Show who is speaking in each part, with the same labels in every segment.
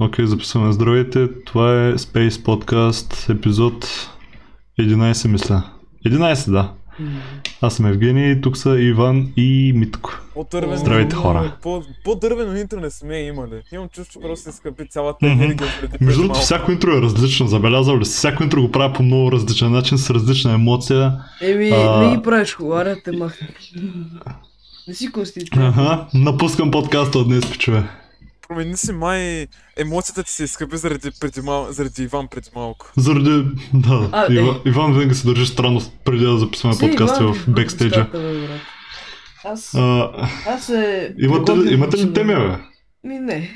Speaker 1: Окей, записваме. Здравейте, това е Space Podcast, епизод 11, мисля. 11, да. Аз съм Евгений, тук са Иван и Митко.
Speaker 2: По-дървено,
Speaker 1: Здравейте, хора.
Speaker 2: По, по-дървено интро не сме имали. Имам чувство, че просто се скъпи цялата енергия преди
Speaker 1: Между другото, всяко интро е различно, забелязал ли? си? Всяко интро го правя по много различен начин, с различна емоция.
Speaker 3: Еми,
Speaker 1: А.
Speaker 3: не ги правиш хубава, те махна. Не си конституция.
Speaker 1: Ага, напускам подкаста от днес, пичове.
Speaker 2: Промени си май емоцията ти се изкъпи заради, преди мал... заради Иван преди малко.
Speaker 1: Заради... Да,
Speaker 3: А,
Speaker 1: Ива...
Speaker 3: е.
Speaker 1: Иван винаги се държи странно преди да записваме
Speaker 3: Си,
Speaker 1: подкасти
Speaker 3: Иван,
Speaker 1: в бекстейджа.
Speaker 3: устата, бе, брат. Аз,
Speaker 1: А,
Speaker 3: аз се...
Speaker 1: имате, ли, имате ли теми, бе?
Speaker 3: Ми, не.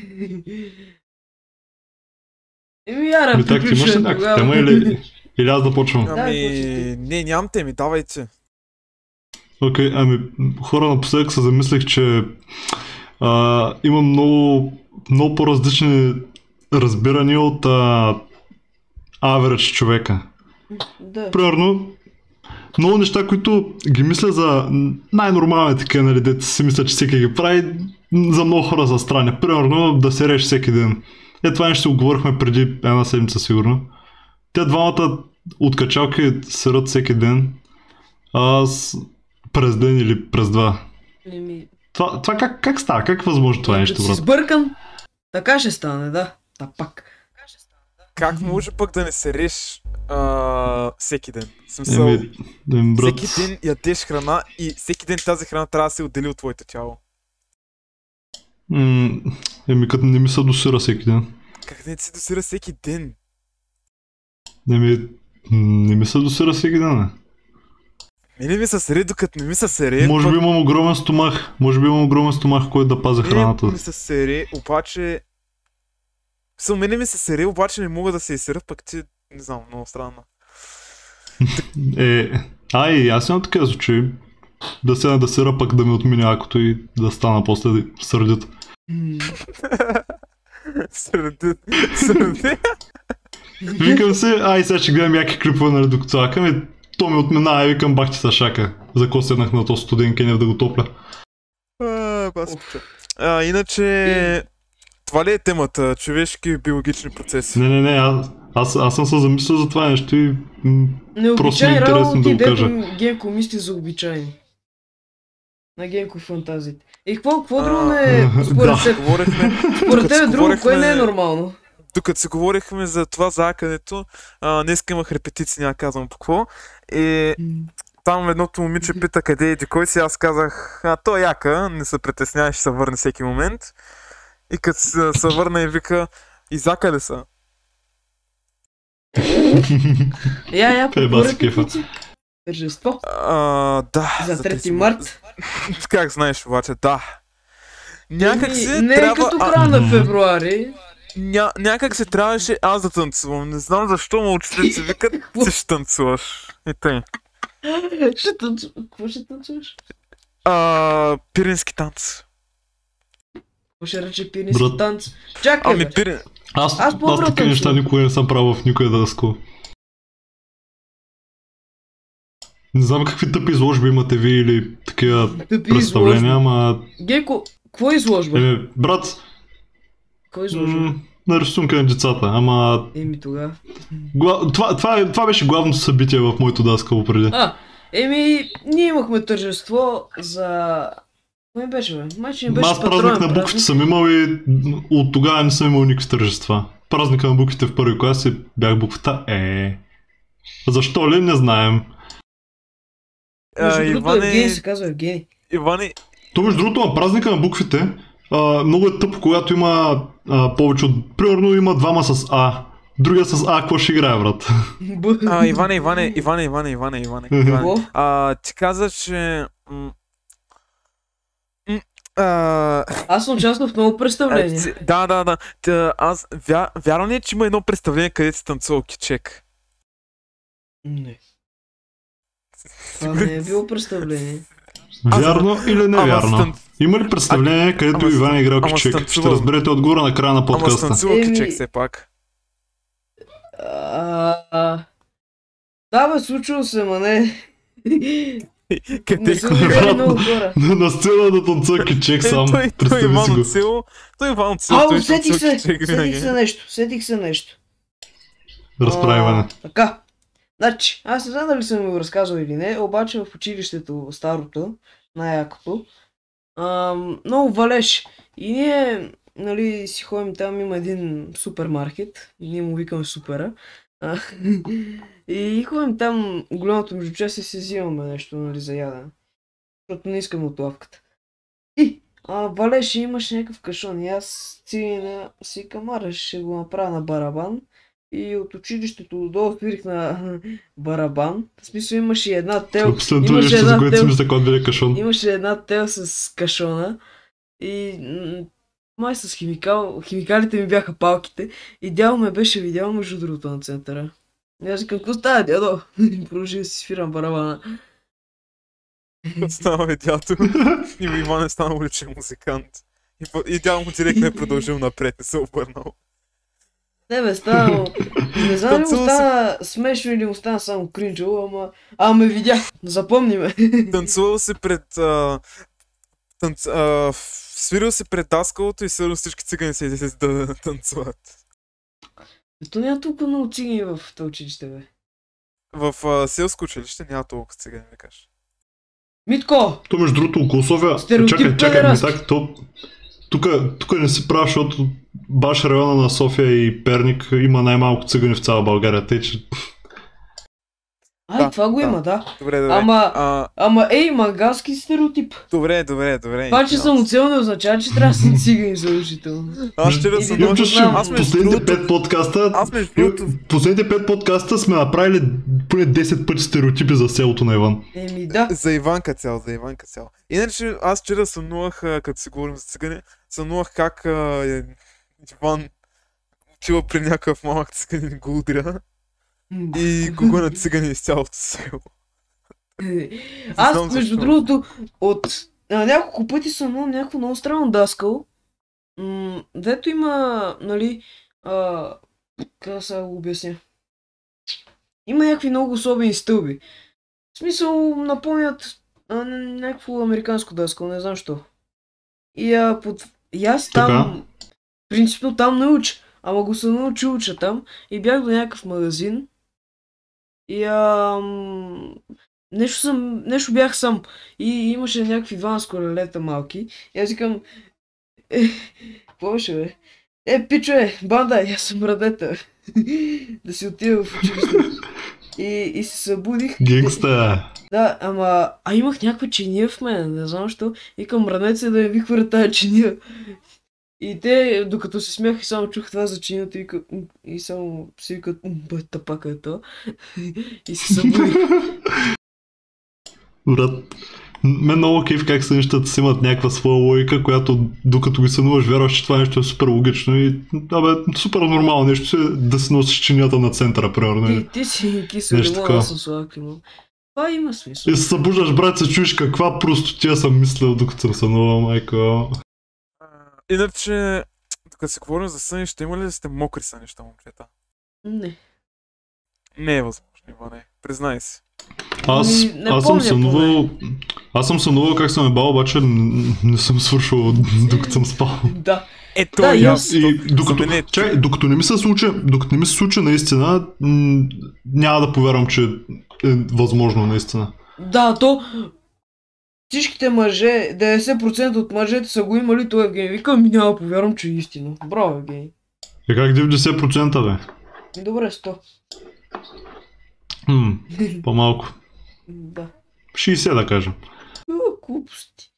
Speaker 3: Еми, яра,
Speaker 1: Ми так, ти имаш ли някаква тема или, или аз да почвам?
Speaker 2: Ами, не, нямам теми, давайте.
Speaker 1: Окей, ами хора напоследък се замислих, че а, има много, много по-различни разбирания от а, average човека.
Speaker 3: Да.
Speaker 1: Примерно, много неща, които ги мисля за най-нормални такива, нали, дете си мисля, че всеки ги прави, за много хора са странни. Примерно да се реш всеки ден. Е, това нещо го говорихме преди една седмица, сигурно. Те двамата от качалки серат всеки ден. А аз през ден или през два.
Speaker 3: Еми,
Speaker 1: Това, това как, как става? Как е възможно това нещо, брат?
Speaker 3: сбъркан, така ще стане, да. Та пак. Така ще стане, да.
Speaker 2: Как може пък да не се реш а, всеки ден? Смисъл,
Speaker 1: Еми, еми, брат,
Speaker 2: всеки ден ядеш храна и всеки ден тази храна трябва да се отдели от твоето тяло.
Speaker 1: м- еми, като не ми се досира всеки ден.
Speaker 2: Как не ти се досира всеки ден?
Speaker 1: Еми, не ми се досира всеки ден. не.
Speaker 2: Мене ми се сере, докато не ми се сере.
Speaker 1: Може би имам огромен стомах. Може би имам огромен стомах, който да пази
Speaker 2: Мене
Speaker 1: храната.
Speaker 2: ми се сере, обаче... Съл, мене ми се сере, обаче не мога да се изсерят, пък ти... Не знам, много странно.
Speaker 1: Е, ай, аз имам такива случаи. Да седна да сира, пък да ми отмине акото и да стана после сърдит.
Speaker 3: М,
Speaker 2: Сърдит. Сърдит.
Speaker 1: Викам се, ай сега ще гледам яки клипове, нали, докато акам и то ми отмина, и викам бах ти са шака. За какво седнах на този студен кенев да го топля.
Speaker 2: А. А, иначе... Това ли е темата? Човешки биологични процеси.
Speaker 1: Не, не, не, аз, аз, аз съм се замислил за това нещо и м, Просто ми е интересно да
Speaker 3: работи,
Speaker 1: го кажа.
Speaker 3: Генко мисли за обичайни. На Генко фантазиите. И какво, какво друго не е
Speaker 1: да.
Speaker 3: според теб?
Speaker 2: Говорихме,
Speaker 3: Според
Speaker 2: докато
Speaker 3: теб
Speaker 2: си
Speaker 3: друго, кое не е нормално?
Speaker 2: докато си говорихме за това за акането, а, днес имах репетиции, няма казвам по какво. И там едното момиче пита къде е кой си, аз казах, а то е яка, не се притеснявай, ще се върне всеки момент. И като се, се върна и вика, изака ли са?
Speaker 3: Я, я,
Speaker 1: кефа.
Speaker 3: Тържество.
Speaker 2: А, да.
Speaker 3: За
Speaker 2: за
Speaker 3: 3
Speaker 2: тези-
Speaker 3: март.
Speaker 2: Как знаеш обаче, да. Някак си
Speaker 3: Еми, не е
Speaker 2: трябва...
Speaker 3: като края на февруари.
Speaker 2: ня, някак се трябваше аз да танцувам. Не знам защо му учителите си викат, ти ще танцуваш. И тъй.
Speaker 3: Ще танцуваш. Какво ще танцуваш?
Speaker 2: А, пирински танц.
Speaker 3: Какво ще рече пиниски
Speaker 1: Брат.
Speaker 3: танц? Чакай,
Speaker 2: Ами
Speaker 3: бе.
Speaker 2: пирин...
Speaker 1: аз,
Speaker 3: Аз
Speaker 1: аз, такива неща никога не съм правил в никоя дъско. Не знам какви тъпи изложби имате ви или такива
Speaker 3: Тъпи
Speaker 1: представления,
Speaker 3: изложби.
Speaker 1: ама...
Speaker 3: Генко, какво е изложба?
Speaker 1: Е, брат,
Speaker 3: Какво е изложба?
Speaker 1: м- на рисунка на децата, ама...
Speaker 3: Еми тогава.
Speaker 1: Гла... Това, това, е- това беше главното събитие в моето даскало преди.
Speaker 3: А, еми, ние имахме тържество за... Кой беше, бе? Майче не беше
Speaker 1: Аз празник на буквите съм имал и от тогава не съм имал никакви тържества. Празника на буквите в първи клас и бях буквата Е. Защо ли? Не знаем.
Speaker 3: Между
Speaker 2: А,
Speaker 3: другото,
Speaker 2: Иване...
Speaker 3: Евгений се казва Евгений.
Speaker 2: Иване...
Speaker 1: То между другото на празника на буквите а, много е тъпо, когато има а, повече от... Примерно има двама с А. Другия с А, какво ще играе, брат?
Speaker 2: А, Иване, Иване, Иване, Иване, Иване, Иване. Иване. А, ти каза, че... а,
Speaker 3: Аз съм участвал в много
Speaker 2: а,
Speaker 3: представления.
Speaker 2: ти- да, да, да. Та, аз... Вя, вярно ли е, че има едно представление, където си танцувал кичек?
Speaker 3: Не. Това не е било представление.
Speaker 1: Вярно или
Speaker 2: Ама
Speaker 1: невярно?
Speaker 2: стан-
Speaker 1: Има ли представление, където
Speaker 2: ама
Speaker 1: Иван е играл
Speaker 2: ама
Speaker 1: кичек? Ще
Speaker 2: станцувал.
Speaker 1: разберете отговора на края на
Speaker 2: Ама
Speaker 1: подкаста.
Speaker 2: танцувал
Speaker 3: Еми-
Speaker 2: кичек все пак.
Speaker 3: А, а... Да, бе, случило се, ма не.
Speaker 2: къде
Speaker 3: хора.
Speaker 1: На, на сцена да танцува кичек сам.
Speaker 2: Е, той, той
Speaker 1: Представи си
Speaker 2: Иван от той Иван от той
Speaker 3: сетих се! Сетих се нещо. Сетих се нещо.
Speaker 1: Разправяне.
Speaker 3: А, Така. Значи, аз не знам дали съм го разказвал или не, обаче в училището, старото, най-якото, ам, много валеше. И ние, нали, си ходим там, има един супермаркет, и ние му викаме супера. А, и ходим там, голямото между час и си взимаме нещо, нали, за ядене. Защото не искаме от лавката. И, а, валеше, имаше някакъв кашон и аз цигана си камара, ще го направя на барабан. И от училището долу свирих на барабан. В смисъл имаше една тел.
Speaker 1: Последното
Speaker 3: Имаше
Speaker 1: нещо, за
Speaker 3: една
Speaker 1: което
Speaker 3: тел.
Speaker 1: мисля, когато биде кашон.
Speaker 3: Имаше една тел с кашона. И май с химикал. Химикалите ми бяха палките. И дядо ме беше видял между другото на центъра. И аз викам, какво става, дядо? И продължи да си свирам барабана.
Speaker 2: Става бе дядо. И Иван е станал уличен музикант. И, и дядо му директно е продължил напред, не се е обърнал.
Speaker 3: Не бе, стана... Не знам ли му
Speaker 2: Танцува
Speaker 3: стана смешно или му стана само кринчово, ама... А, ме видя. Запомни ме.
Speaker 2: Танцувал се пред... А, танц, а, свирил се пред даскалото и съдно всички цигани се излизат да танцуват.
Speaker 3: То няма толкова много цигани в това училище, бе.
Speaker 2: В а, селско училище няма толкова цигани, кажеш.
Speaker 3: Митко!
Speaker 1: То между другото около София...
Speaker 3: Стереотип
Speaker 1: чакай, чакай,
Speaker 3: педерастки.
Speaker 1: так, то... Тук, тук не си прав, защото баш района на София и Перник има най-малко цигани в цяла България. Тъй, че
Speaker 3: Ай,
Speaker 2: Да,
Speaker 3: това го
Speaker 2: да.
Speaker 3: има, да.
Speaker 2: Добре, добре.
Speaker 3: Ама,
Speaker 2: А,
Speaker 3: ама ей, мангалски стереотип.
Speaker 2: добре, добре, добре.
Speaker 3: Това, че съм оцел не означава, че трябва да съм цигани задължително.
Speaker 2: Аз ще да съм. Аз
Speaker 1: последните пет подкаста...
Speaker 2: Аз между другото...
Speaker 1: Последните пет подкаста сме направили поне 10 пъти стереотипи за селото на Иван.
Speaker 3: Еми да.
Speaker 2: За Иванка цял, за Иванка цял. Иначе аз вчера сънувах, а, като си говорим за цигани, сънувах как а, е, Иван отива при някакъв малък циганин го удря и го го на цигани из цялото село.
Speaker 3: Аз, между другото, от а, няколко пъти съм имал някакво много странно даскал. М- дето има, нали, а, как да сега го обясня? Има някакви много особени стълби. В смисъл, напомнят а, някакво американско даскал, не знам що. И, а, под... и аз там, принципно там науча. Ама го съм научил уча там и бях до някакъв магазин. И ам... нещо съм, нещо бях сам. И имаше някакви ван с колелета малки. И аз викам, е, какво беше бе? Е, пичове, банда, аз съм радета. да си отида в училище. И, и се събудих.
Speaker 1: Генгста.
Speaker 3: Да, ама, а имах някаква чиния в мен, не знам защо. Викам, ранеца да я ви хвърля тази чиния. И те, докато се смяха, само чух това за чинията и, «М», и само си викат, «М, бе, тапака е то. и се събудих.
Speaker 1: Брат, мен много кеф как сънищата си имат някаква своя логика, която докато ги сънуваш, вярваш, че това нещо е супер логично и абе, супер нормално нещо е да си носиш чинията на центъра, примерно.
Speaker 3: ти,
Speaker 1: И,
Speaker 3: ти си кисел лимон, аз съм сладък лимон. Това има смисъл.
Speaker 1: и се събуждаш, брат, се чуеш каква просто тя съм мислил, докато съм сънувал, майка.
Speaker 2: Иначе, тук си говорим за сънища, има ли да сте мокри сънища, момчета?
Speaker 3: Не.
Speaker 2: Не е възможно, Иване. Признай си.
Speaker 1: Аз,
Speaker 3: Ми, не
Speaker 1: аз съм сънувал, аз съм сънувал как съм е бал, обаче не съм свършил докато съм спал.
Speaker 3: Да.
Speaker 2: Ето,
Speaker 3: Да,
Speaker 2: и
Speaker 3: и
Speaker 2: аз.
Speaker 1: И докато,
Speaker 2: мен е-
Speaker 1: чай, докато не ми се случи, докато не ми се случи наистина, м- няма да повярвам, че е възможно наистина.
Speaker 3: Да, то всичките мъже, 90% от мъжете са го имали, то Евгений. Викам, ми няма повярвам, че е истина. Браво, Евгений.
Speaker 1: Е как 90% бе?
Speaker 3: Добре, 100.
Speaker 1: М, по-малко.
Speaker 3: да.
Speaker 1: 60 да кажем.
Speaker 3: Глупости.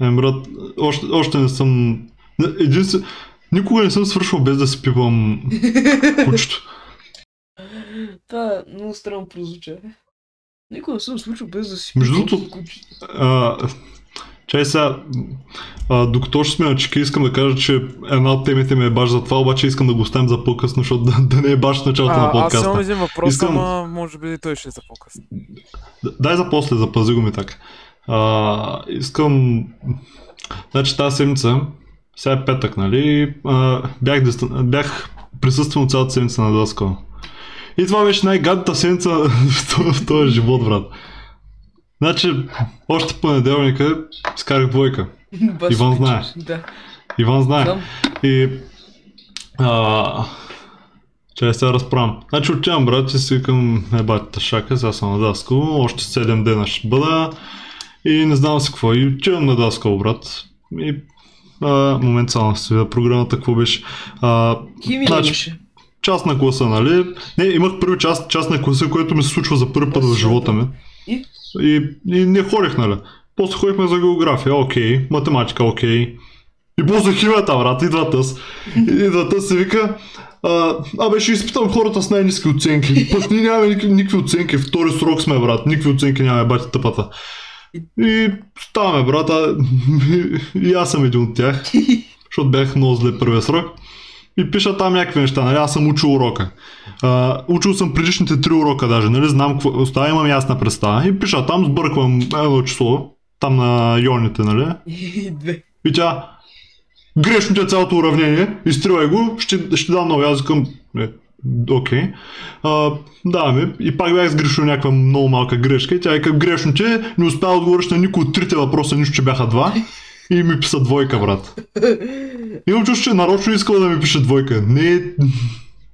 Speaker 1: Е, брат, още, още не съм... не, Единствен... Никога не съм свършил без да си пипам кучето.
Speaker 3: Това е много странно прозвуча. Никога не съм случил без да си
Speaker 1: Между другото-. А, чай сега, а, докато ще сме на чеки, искам да кажа, че една от темите ми е баш за това, обаче искам да го оставим за по-късно, защото да, да не е баш в началото на
Speaker 2: А, аз имам
Speaker 1: подкаста.
Speaker 2: един въпрос,
Speaker 1: Искам-
Speaker 2: ама може би той ще е за по-късно.
Speaker 1: Дай за после, запази го ми така. А, искам... Значи тази седмица, сега е петък, нали? А, бях, дистан... бях присъствал цялата седмица на Даскал. И това беше най-гадната седмица в този- живот, брат. Значи, още понеделника скарах двойка.
Speaker 3: Бас
Speaker 1: Иван знае.
Speaker 3: Да.
Speaker 1: Иван знае.
Speaker 3: Знам.
Speaker 1: И... А, че сега разправям. Значи отивам брат и си викам, е батата шака, сега съм на Даскал, още 7 дена ще бъда и не знам си какво. И отивам на Даскал, брат. И а, момент само си видя програмата, какво беше. А,
Speaker 3: Химия
Speaker 1: Значи,
Speaker 3: имаше.
Speaker 1: Част на класа, нали? Не, имах първи част, част на класа, което ми се случва за първи път в живота ми.
Speaker 3: И?
Speaker 1: И, и не ходих, нали? После ходихме за география, окей, математика, окей. И после химията, брат, идва тъс. Идва тъс и вика, а, абе ще изпитам хората с най-низки оценки. Пък ние нямаме никакви, никакви оценки, втори срок сме, брат, никакви оценки нямаме, бати тъпата. И ставаме, брат, а, и аз съм един от тях, защото бях много зле първия срок. И пиша там някакви неща, нали, аз съм учил урока. А, учил съм предишните три урока даже, нали, знам какво остава, имам ясна представа. И пиша там, сбърквам едно число, там на ионите, нали.
Speaker 3: И
Speaker 1: тя, грешно ти е цялото уравнение, изтривай го, ще, ще дам нови. Аз към, е, окей. А, даваме. И пак бях сгрешил някаква много малка грешка. И тя вика, грешно ти е, не успя да отговориш на никой от трите въпроса, нищо, че бяха два. И ми писа двойка, брат. Имам чувство, че нарочно искал да ми пише двойка. Не,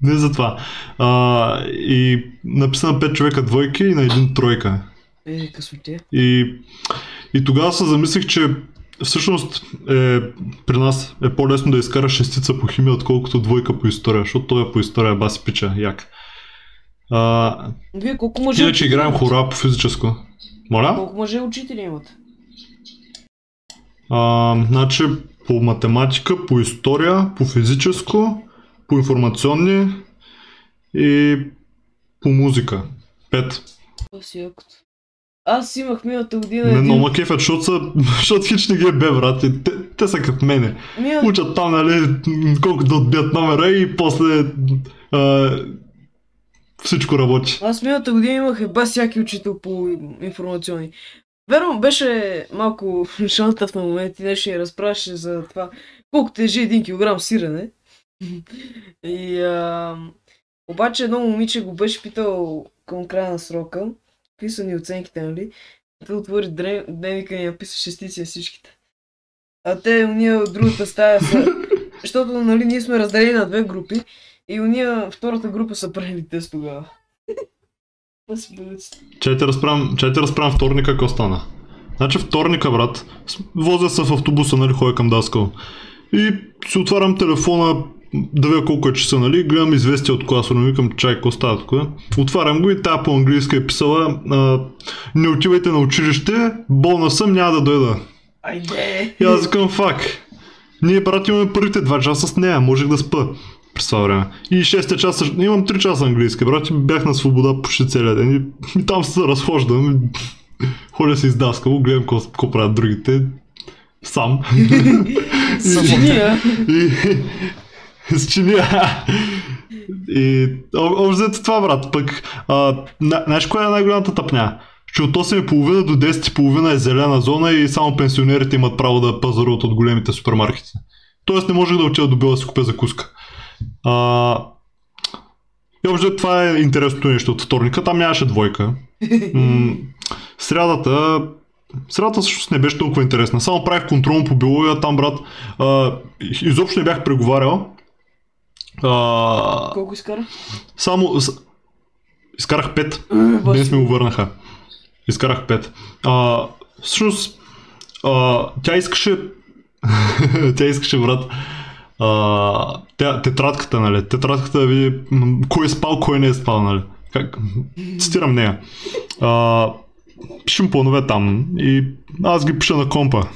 Speaker 1: не за това. А, и написа на 5 човека двойки и на един тройка.
Speaker 3: Е, късотия.
Speaker 1: И, и тогава се замислих, че всъщност е, при нас е по-лесно да изкараш шестица по химия, отколкото двойка по история, защото той е по история баси пича, як. А,
Speaker 3: Вие колко мъже
Speaker 1: иначе играем хора по физическо. Моля?
Speaker 3: Колко мъже учители имат?
Speaker 1: А, значи по математика, по история, по физическо, по информационни и по музика. Пет.
Speaker 3: Аз имах миналата година
Speaker 1: Мен
Speaker 3: един...
Speaker 1: много ме кефят, защото, са, защото хич не ги е бе, брат. И те, те са като мене.
Speaker 3: Мина...
Speaker 1: Учат там, нали, колко да отбият номера и после а, всичко работи.
Speaker 3: Аз миналата година имах еба всяки учител по информационни. Верно, беше малко шантав на моменти, нещо я разправяше за това колко тежи един килограм сирене. И а, обаче едно момиче го беше питал към края на срока, какви са ни оценките, нали? Той отвори дневника и написа шестици на всичките. А те, уния от другата стая са... Защото, нали, ние сме разделени на две групи и уния втората група са правили тест тогава.
Speaker 1: Чай ти разправям, чай ти разправям вторника, какво стана. Значи вторника, брат, возя се в автобуса, нали, ходя към Даскал. И си отварям телефона, да видя колко е часа, нали, гледам известия от класо, викам, чай, какво става тук? Отварям го и тя по-английски е писала, а, не отивайте на училище, болна съм, няма да дойда.
Speaker 3: Айде!
Speaker 1: И аз викам, фак. Ние, брат, имаме първите два часа с нея, можех да спа през това време. И 6 часа, имам 3 часа английски, брат, бях на свобода почти целия ден. И, и там се разхождам, ходя се издаскал, гледам какво, какво правят другите. Сам.
Speaker 3: С чиния!
Speaker 1: и, с чиния. И общо това, брат. Пък, знаеш коя е най-голямата тъпня? Че от 8.30 до 10.30 е зелена зона и само пенсионерите имат право да пазаруват от големите супермаркети. Тоест не можех да отида до Бела да си купя закуска. А, и общо това е интересното нещо от вторника. Там нямаше двойка. М- срядата Средата всъщност не беше толкова интересна. Само правих контрол по биология, там брат. А, изобщо не бях преговарял. А,
Speaker 3: Колко изкара?
Speaker 1: само... с- Изкарах 5.
Speaker 3: Бас-
Speaker 1: Днес ми го върнаха. Изкарах 5. А, всъщност, а, тя искаше... тя искаше, брат, а, тя, тетрадката, нали? Тетрадката да види кой е спал, кой не е спал, нали? Как? Цитирам нея. А, пишем планове там и аз ги пиша на компа,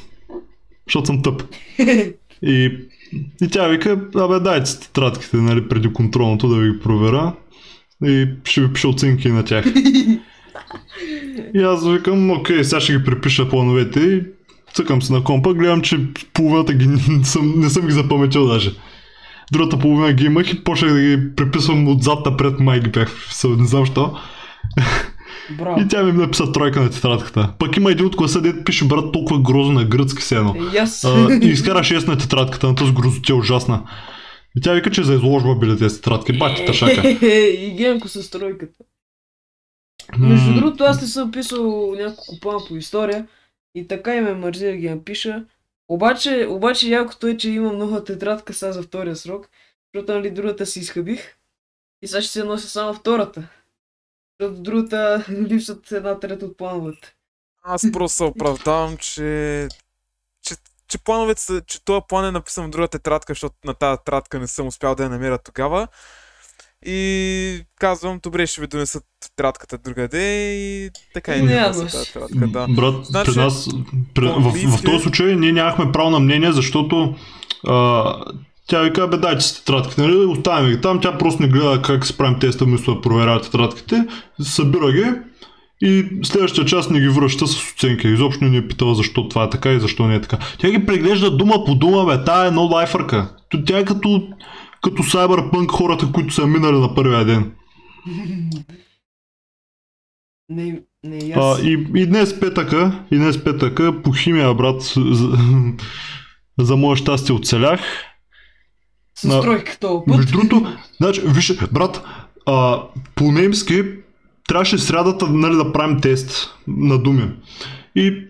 Speaker 1: защото съм тъп. И, и тя вика, абе дайте тетрадките, нали, преди контролното да ви ги проверя и ще ви пиша оценки на тях. И аз викам, окей, сега ще ги препиша плановете и цъкам се на компа, гледам, че половината ги не съм, не съм ги запаметил даже. Другата половина ги имах и почнах да ги преписвам отзад напред, май ги бях преписал, не знам що.
Speaker 3: Браво!
Speaker 1: И тя ми написа тройка на тетрадката. Пък има един от класа, дето пише брат толкова грозно на гръцки се едно.
Speaker 3: Е, аз...
Speaker 1: А, и изкара 6 на тетрадката, на тази грозотия е ужасна. И тя вика, че за изложба били тези тетрадки. Бати тъшака.
Speaker 3: и Генко с тройката. Между другото, аз не съм писал няколко плана по история и така и ме мързи да ги напиша. Обаче, обаче якото е, че имам нова тетрадка сега за втория срок, защото нали другата си изхабих и сега ще се нося само втората. Защото другата липсват една трета от плановете.
Speaker 2: Аз просто се оправдавам, че, че, че плановете са, че този план е написан в друга тетрадка, защото на тази тетрадка не съм успял да я намеря тогава. И казвам, добре, ще ви донесат тетрадката другаде и така и
Speaker 3: Не,
Speaker 2: нося тази тетрадка, да.
Speaker 1: Брат,
Speaker 2: Значи,
Speaker 1: при нас, при, в, в, този случай ние нямахме право на мнение, защото а, тя вика, бе дайте си тетрадките, нали, оставяме ги там, тя просто не гледа как се правим теста, вместо да проверява тетрадките, събира ги и следващия час не ги връща с оценка. Изобщо не ни е питала защо това е така и защо не е така. Тя ги преглежда дума по дума, бе, тая е едно лайфърка. Тя е като, като Cyberpunk хората, които са минали на първия ден.
Speaker 3: Не, не и
Speaker 1: А, и, и днес петъка, и днес петъка по химия, брат, за, за мое щастие оцелях.
Speaker 3: С тройка този път.
Speaker 1: Между другото, значи, виж, брат, а, по-немски трябваше срядата нали, да правим тест на думи. И,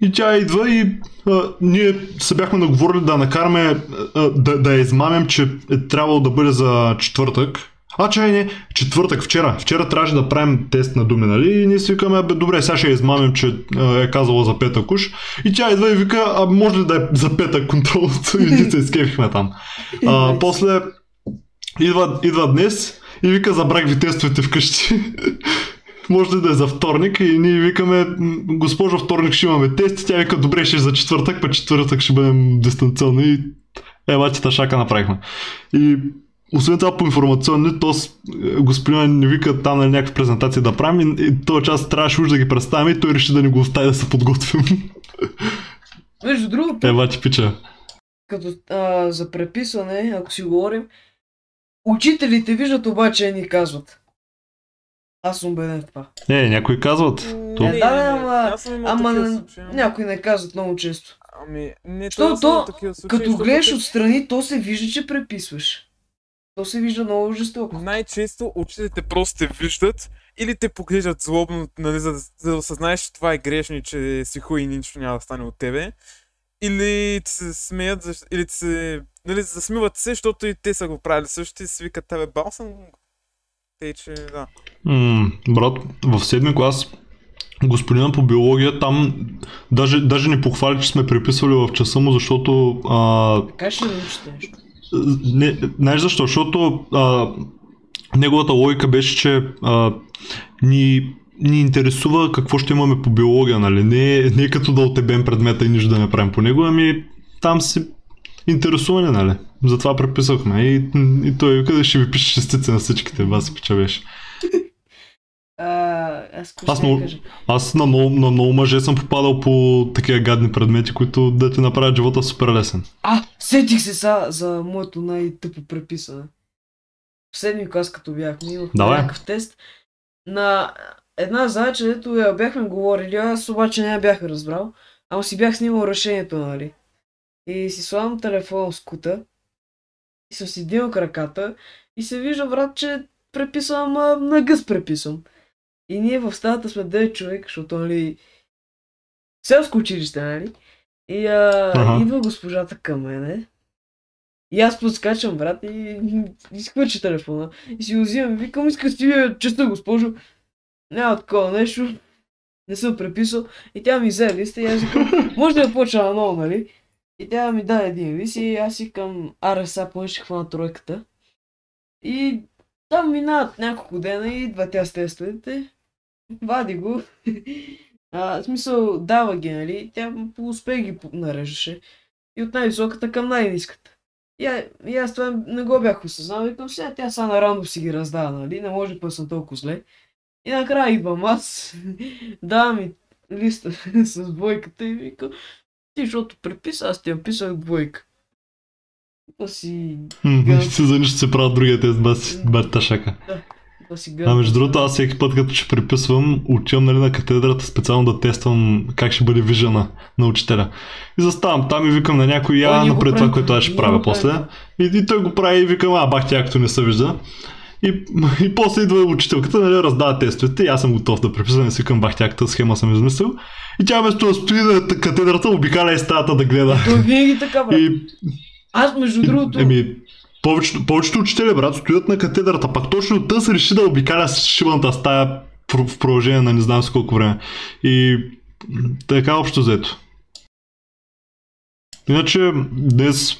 Speaker 1: и тя идва и а, ние се бяхме наговорили да накараме а, да, да я измамем, че е трябвало да бъде за четвъртък. А, чай не, четвъртък, вчера. Вчера трябваше да правим тест на думи, нали? И ние си викаме, бе, добре, сега ще я измамем, че е казала за петък уж. И тя идва и вика, а може ли да е за петък контролът? И се изкефихме там. А, после идва, идва днес и вика, забрах ви тестовете вкъщи. Може ли да е за вторник и ние викаме, «М, госпожо вторник ще имаме тест. Тя вика, добре ще е за четвъртък, па четвъртък ще бъдем дистанционни и елачета шака направихме. И освен това по информационни, то с- господин ни вика там на някакви презентации да правим и, и този час трябваше уж да ги представим и той реши да ни го остави да се подготвим.
Speaker 3: Между другото,
Speaker 1: Ева пича.
Speaker 3: като а, за преписване, ако си говорим, учителите виждат обаче не ни казват. Аз съм убеден в това.
Speaker 1: Е, някои казват. То-
Speaker 3: Е, да, бе, ама- Ама някои не казват много често.
Speaker 2: Ами, не,
Speaker 3: Що то,
Speaker 2: имам такива случаи,
Speaker 3: Като гледаш отстрани, то се вижда, че преписваш. То се вижда много жестоко.
Speaker 2: Най-често учителите просто те виждат или те поглеждат злобно, нали, за, да- за да осъзнаеш, че това е грешно и че си хуй и нищо няма да стане от тебе. Или ти се смеят, или ти се... Нали, засмиват се, защото и те са го правили също и си викат, тебе бал съм. Тъй, че да.
Speaker 1: М, брат, в седми клас господина по биология там даже, даже ни похвали, че сме преписвали в часа му, защото а,
Speaker 3: Така ще научите нещо.
Speaker 1: Не, знаеш защо? Защото а, неговата логика беше, че а, ни, ни интересува какво ще имаме по биология, нали? Не, не е като да отебем предмета и нищо да не правим по него, ами там си интересуване, нали? Затова преписахме. И, и той да ще ви пише шестица на всичките, вас пича беше.
Speaker 3: А, аз какво
Speaker 1: Аз много-? Аз на много, на много мъже съм попадал по такива гадни предмети, които да ти направят живота супер лесен.
Speaker 3: А, сетих се са за моето най-тъпо преписане. В седми клас, като бяхме, имахме някакъв тест. На една задача, дето я бяхме говорили, аз обаче не я бях разбрал, ама си бях снимал решението, нали? И си слагам телефона в скута, и съм си дил краката, и се вижда, брат, че преписвам, а, на гъс преписвам. И ние в стаята сме 9 човек, защото, нали, селско училище, нали? И а,
Speaker 1: Аха.
Speaker 3: идва госпожата към мене. И аз подскачам, брат, и изхвърча телефона. И си го взимам викам, искаш ти вие честа, госпожо. Няма такова нещо. Не съм преписал. И тя ми взе листа и аз викам, може да я почна на ново, нали? И тя ми даде един лист и аз си към ареса, поне ще хвана тройката. И там минават няколко дена и идва тя с тестовете. Вади го. А, в смисъл, дава ги, нали? Тя по успех ги нареждаше. И от най-високата към най-ниската. И, а- и аз това не го бях осъзнал. Викам сега, тя са на рандом си ги раздава, нали? Не може пък съм толкова зле. И накрая идвам аз. Давам ми листа с двойката и викам, ти, защото преписа, аз ти я писах двойка. Па си...
Speaker 1: Ще за нищо се правят другия тест, бас, бата шака. А между другото, аз всеки път, като ще преписвам, отивам нали, на катедрата специално да тествам как ще бъде вижена на учителя. И заставам там и викам на някой, я напред това, което аз ще правя после. И, и той го прави и викам, а бах тя, като не се вижда. И, и после идва учителката, нали, раздава тестовете, и аз съм готов да преписвам, и си към бахтяката схема съм измислил. И тя вместо да стои на катедрата, обикаля и стаята да гледа.
Speaker 3: Той винаги така, брат.
Speaker 1: И,
Speaker 3: Аз, между другото,
Speaker 1: еми, повечето, повечето учители, брат, стоят на катедрата, пак точно тъс реши да обикаля с шибаната стая в продължение на не знам с колко време. И така общо взето. Иначе днес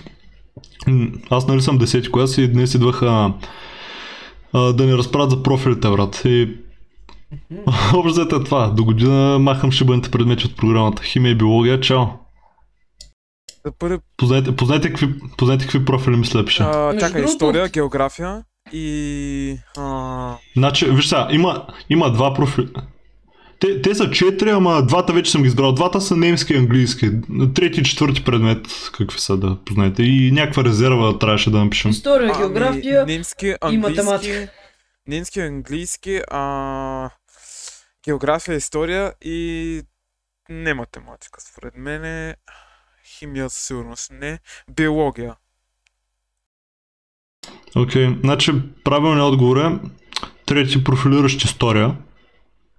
Speaker 1: аз нали съм 10 клас и днес идваха а, да ни разправят за профилите, брат. И общо взето е това. До година махам шибаните предмети от програмата. Химия и биология, чао.
Speaker 2: За първи,
Speaker 1: Познайте, познайте, какви, познайте какви профили мисля да пиша.
Speaker 2: а, чакай, история, география и... А,
Speaker 1: Значи, виж сега, има, има два профили. Те, те са четири, ама двата вече съм ги избрал. Двата са немски и английски. Трети и четвърти предмет, какви са да познаете. И някаква резерва трябваше да напишем.
Speaker 3: история,
Speaker 2: ами,
Speaker 3: география
Speaker 2: немски, английски,
Speaker 3: математика.
Speaker 2: немски, английски, а, география, история и не математика, според мен е химия със сигурност не, биология.
Speaker 1: Окей, okay. значи правилният отговор е трети профилиращ история,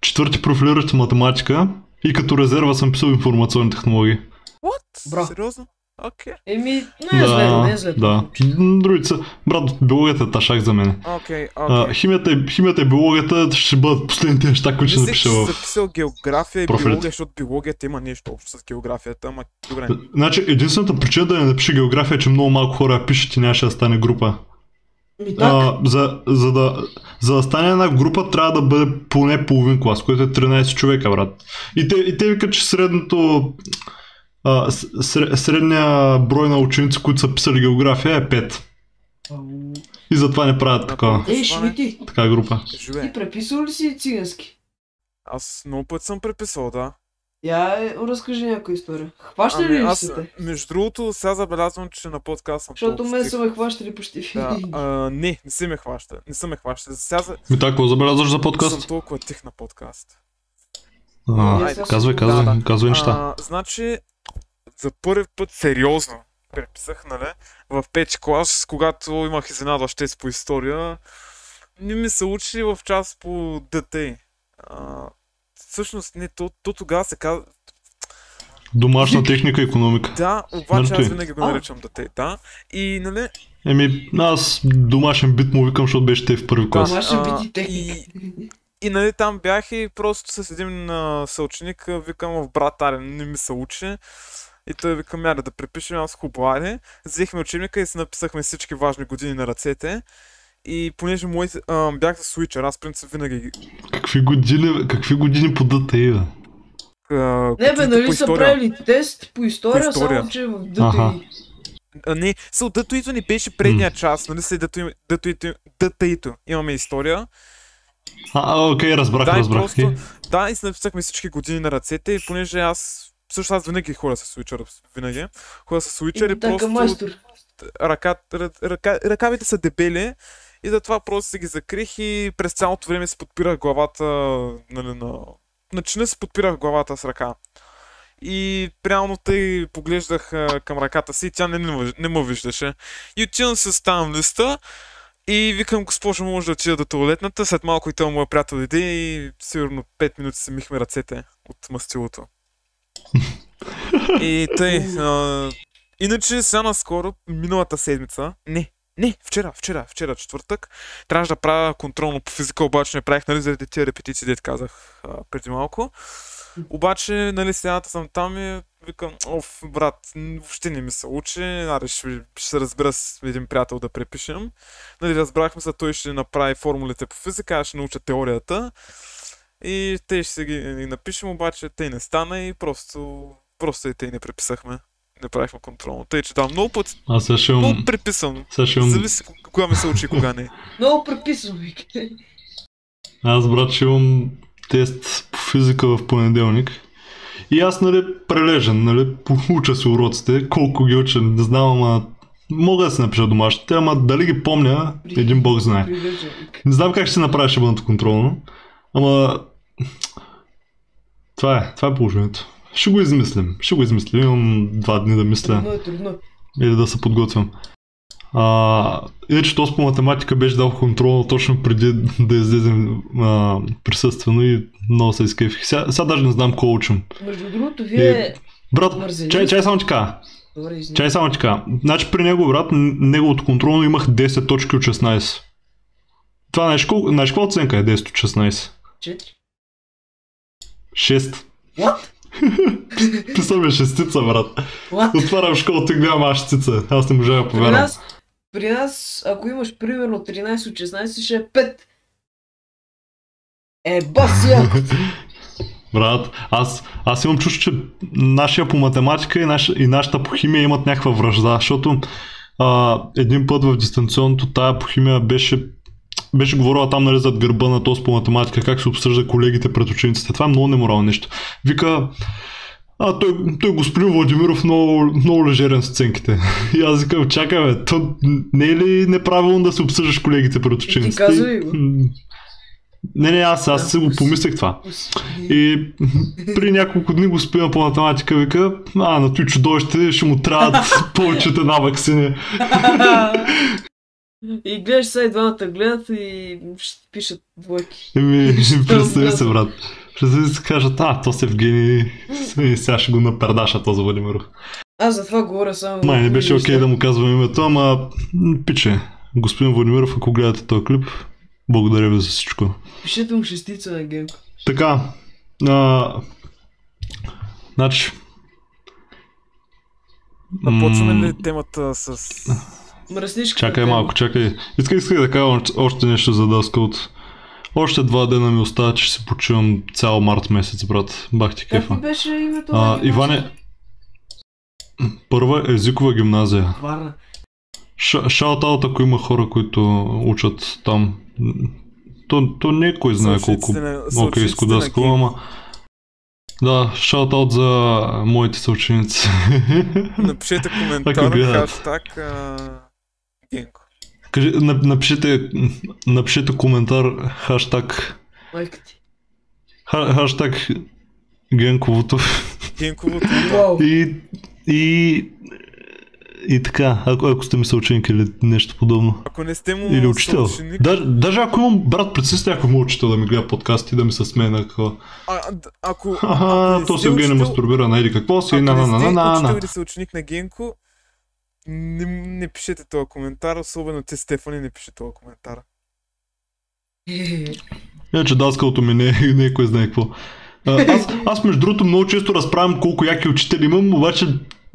Speaker 1: четвърти профилиращ математика и като резерва съм писал информационни технологии.
Speaker 2: What?
Speaker 3: Браво.
Speaker 2: Сериозно? Окей.
Speaker 3: Еми, не е зле, не е зле.
Speaker 1: да. Другите са, брат, биологията е ташак за мен.
Speaker 2: Окей,
Speaker 1: А,
Speaker 2: окей.
Speaker 1: химията, и, химията и биологията ще бъдат последните неща, които ще напиша в...
Speaker 2: записал география и
Speaker 1: профилите.
Speaker 2: биология, защото биологията има нещо общо с географията, ама добре.
Speaker 1: Значи, единствената причина да не напиша география е, че много малко хора пишат и нямаше да стане група.
Speaker 3: Ми так,
Speaker 1: А, за, за, да, за да стане една група трябва да бъде поне половин клас, което е 13 човека, брат. И те, и те викат, че средното а, средния брой на ученици, които са писали география е 5.
Speaker 3: Ау.
Speaker 1: И затова не правят такава,
Speaker 3: Ей, Шмити,
Speaker 1: така група.
Speaker 2: Живе.
Speaker 3: ти преписал ли си цигански?
Speaker 2: Аз много път съм преписал, да.
Speaker 3: Я е, разкажи някоя история. Хваща ли
Speaker 2: Ами,
Speaker 3: ли
Speaker 2: аз,
Speaker 3: те?
Speaker 2: между другото, сега забелязвам, че на подкаст съм
Speaker 3: Защото мен са ме хващали почти
Speaker 2: Да, а, не, не се ме хваща. Не съм ме хваща. Сега.
Speaker 1: Ми така, забелязваш за
Speaker 2: съм
Speaker 1: подкаст?
Speaker 2: толкова тих на подкаст.
Speaker 1: А,
Speaker 3: Айде,
Speaker 1: казвай,
Speaker 3: да,
Speaker 1: казвай,
Speaker 2: да.
Speaker 1: казвай неща.
Speaker 2: А, значи, за първи път сериозно преписах, нали, в пети клас, когато имах изненадващ тест по история, не ми се учи в част по ДТ. А, всъщност, не, то, то тогава се казва...
Speaker 1: Домашна техника и економика.
Speaker 2: Да, обаче аз винаги го наричам ДТ, да. И, нали,
Speaker 1: Еми, аз домашен бит му викам, защото беше те в първи клас.
Speaker 2: А,
Speaker 3: бити техника.
Speaker 2: И нали там бях и просто с един а, съученик викам в брат Арен, не ми се учи. И той викам, яде да препишем, аз хубаво аре. Взехме учебника и си написахме всички важни години на ръцете. И понеже моите а, бях за Switcher, аз принцип винаги ги-
Speaker 1: Какви години, какви години по ДТИ, бе?
Speaker 2: а,
Speaker 3: Не бе, нали са правили тест по история,
Speaker 2: По история.
Speaker 3: само че в
Speaker 1: Аха.
Speaker 3: ДТИ.
Speaker 2: А, не, со дътоито ни беше предния час, нали след дътоито имаме история.
Speaker 1: А, окей, разбрах,
Speaker 2: Да,
Speaker 1: разбрах.
Speaker 2: просто, да, и си написахме всички години на ръцете и понеже аз също аз винаги ходя с Switcher, винаги. Ходя с Switcher и,
Speaker 3: И
Speaker 2: просто
Speaker 3: майстор.
Speaker 2: ръка, ръ- ръка, ръкавите са дебели и затова просто се ги закрих и през цялото време си подпирах главата нали, на... На чина си подпирах главата с ръка. И прямо тъй поглеждах а, към ръката си и тя не, не, не ме виждаше. И отивам се ставам листа и викам, госпожо, може да отида до туалетната. След малко и той моят приятел дойде и сигурно 5 минути се михме ръцете от мастилото. и тъй, а, Иначе сега наскоро, миналата седмица, не, не, вчера, вчера, вчера, четвъртък, трябваше да правя контролно по физика, обаче не правих, нали, заради тези репетиции, дет казах а, преди малко. Обаче, нали, седната съм там и викам, оф, брат, въобще не ми се учи, аре, ще, ще се разбера с един приятел да препишем. Нали, разбрахме се, той ще направи формулите по физика, аз ще науча теорията. И те ще се ги напишем, обаче те не стана и просто, просто и те не преписахме. Не правихме контролно. Тъй, че да, много път,
Speaker 1: Аз ще имам...
Speaker 2: много преписвам.
Speaker 1: Ще имам...
Speaker 2: Зависи кога- ми се учи и кога не.
Speaker 3: Много преписвам.
Speaker 1: Аз, брат, ще имам тест по физика в понеделник. И аз, нали, прележен, нали, уча си уроците, колко ги уча, не знам, ама мога да си напиша домашните, ама дали ги помня, един бог знае. Не знам как ще се направи шибаното контролно, ама това е, това е положението. Ще го измислим, ще го измислим. Имам два дни да мисля.
Speaker 3: Трудно е, трудно е.
Speaker 1: Или да се подготвям. А, иначе този по математика беше дал контрол точно преди да излезем а, присъствено и много се изкефих. Сега, сега даже не знам кой учим.
Speaker 3: Между другото, вие...
Speaker 1: И,
Speaker 3: брат,
Speaker 1: чай, чай само така. Чай само така. Значи при него, брат, неговото контролно имах 10 точки от 16. Това знаеш, колко, оценка е 10 от 16?
Speaker 3: 4.
Speaker 1: Шест.
Speaker 3: What?
Speaker 1: Писа ми е шестица, брат.
Speaker 3: What?
Speaker 1: Отварям школата и гледам аз шестица. Аз не можа да повярвам.
Speaker 3: При нас, при нас, ако имаш примерно 13-16, ще е 5. Е, басия!
Speaker 1: Брат, аз, аз имам чувство, че нашия по математика и, наш, и нашата по химия имат някаква връжда, защото а, един път в дистанционното тая по химия беше беше говорила там нали, зад гърба на този по математика, как се обсъжда колегите пред учениците. Това е много неморално нещо. Вика, а той, той господин Владимиров много, много лежерен с оценките. И аз викам, чакай бе, то не е ли неправилно да се обсъждаш колегите пред учениците?
Speaker 3: казвай го.
Speaker 1: Не, не, аз, аз си го помислих това. И при няколко дни го спина по математика, вика, а, на той чудовище ще му трябват повече от една вакцина.
Speaker 3: И гледаш сега и двамата гледат и ще пишат двойки.
Speaker 1: Еми, представи се, брат. Представи се, кажат, а, то се Евгений, и сега ще го напердаша този Владимиров.
Speaker 3: Аз за това говоря само...
Speaker 1: Май, не беше окей
Speaker 3: неща.
Speaker 1: да му казвам името, ама, пиче, господин Владимиров, ако гледате този клип, благодаря ви за всичко.
Speaker 3: Пишете му шестица на Генко.
Speaker 1: Така, а, значи,
Speaker 2: Започваме
Speaker 1: м,
Speaker 2: ли темата с...
Speaker 3: Мръснишка.
Speaker 1: Чакай малко, чакай. Исках, исках да кажа още- нещо за Дъскълт. Още два дена ми остават, че се почивам цял март месец, брат. Бах ти
Speaker 3: Как
Speaker 1: кефа.
Speaker 3: ми беше името
Speaker 1: А,
Speaker 3: на
Speaker 1: Иване, първа езикова гимназия.
Speaker 3: Варна.
Speaker 1: Шаут ако има хора, които учат там. То, то не е кой знае колко
Speaker 2: съучениците на-
Speaker 1: окей
Speaker 2: съучениците на
Speaker 1: дъскал,
Speaker 2: Генко.
Speaker 1: ама... Да, шаут за моите съученици.
Speaker 2: Напишете коментар, хаштаг а... Генко.
Speaker 1: Кажи, нап- напишете, напишете коментар, хаштаг,
Speaker 3: Майка ти.
Speaker 1: ха- хаштаг Генковото.
Speaker 2: Генковото.
Speaker 1: И, и, и така, ако, ако сте ми съученик или нещо подобно.
Speaker 2: Ако не сте му
Speaker 1: Или учител.
Speaker 2: съученик,
Speaker 1: Даже, даже ако имам брат, представи си, ако има учител да ми гледа подкасти и да ми се смее на какво.
Speaker 2: а, ако,
Speaker 1: Аха,
Speaker 2: не
Speaker 1: то
Speaker 2: сте
Speaker 1: се Евгений
Speaker 2: учител-
Speaker 1: мастурбира на еди какво си,
Speaker 2: ако
Speaker 1: на на
Speaker 2: не
Speaker 1: на
Speaker 2: сте
Speaker 1: на на
Speaker 2: учител
Speaker 1: на.
Speaker 2: или съученик на Генко, не, не пишете този коментар, особено ти Стефани не пише този коментар.
Speaker 1: Иначе даскалото ми не, не е кой знае какво. Аз, аз между другото много често разправям колко яки учители имам, обаче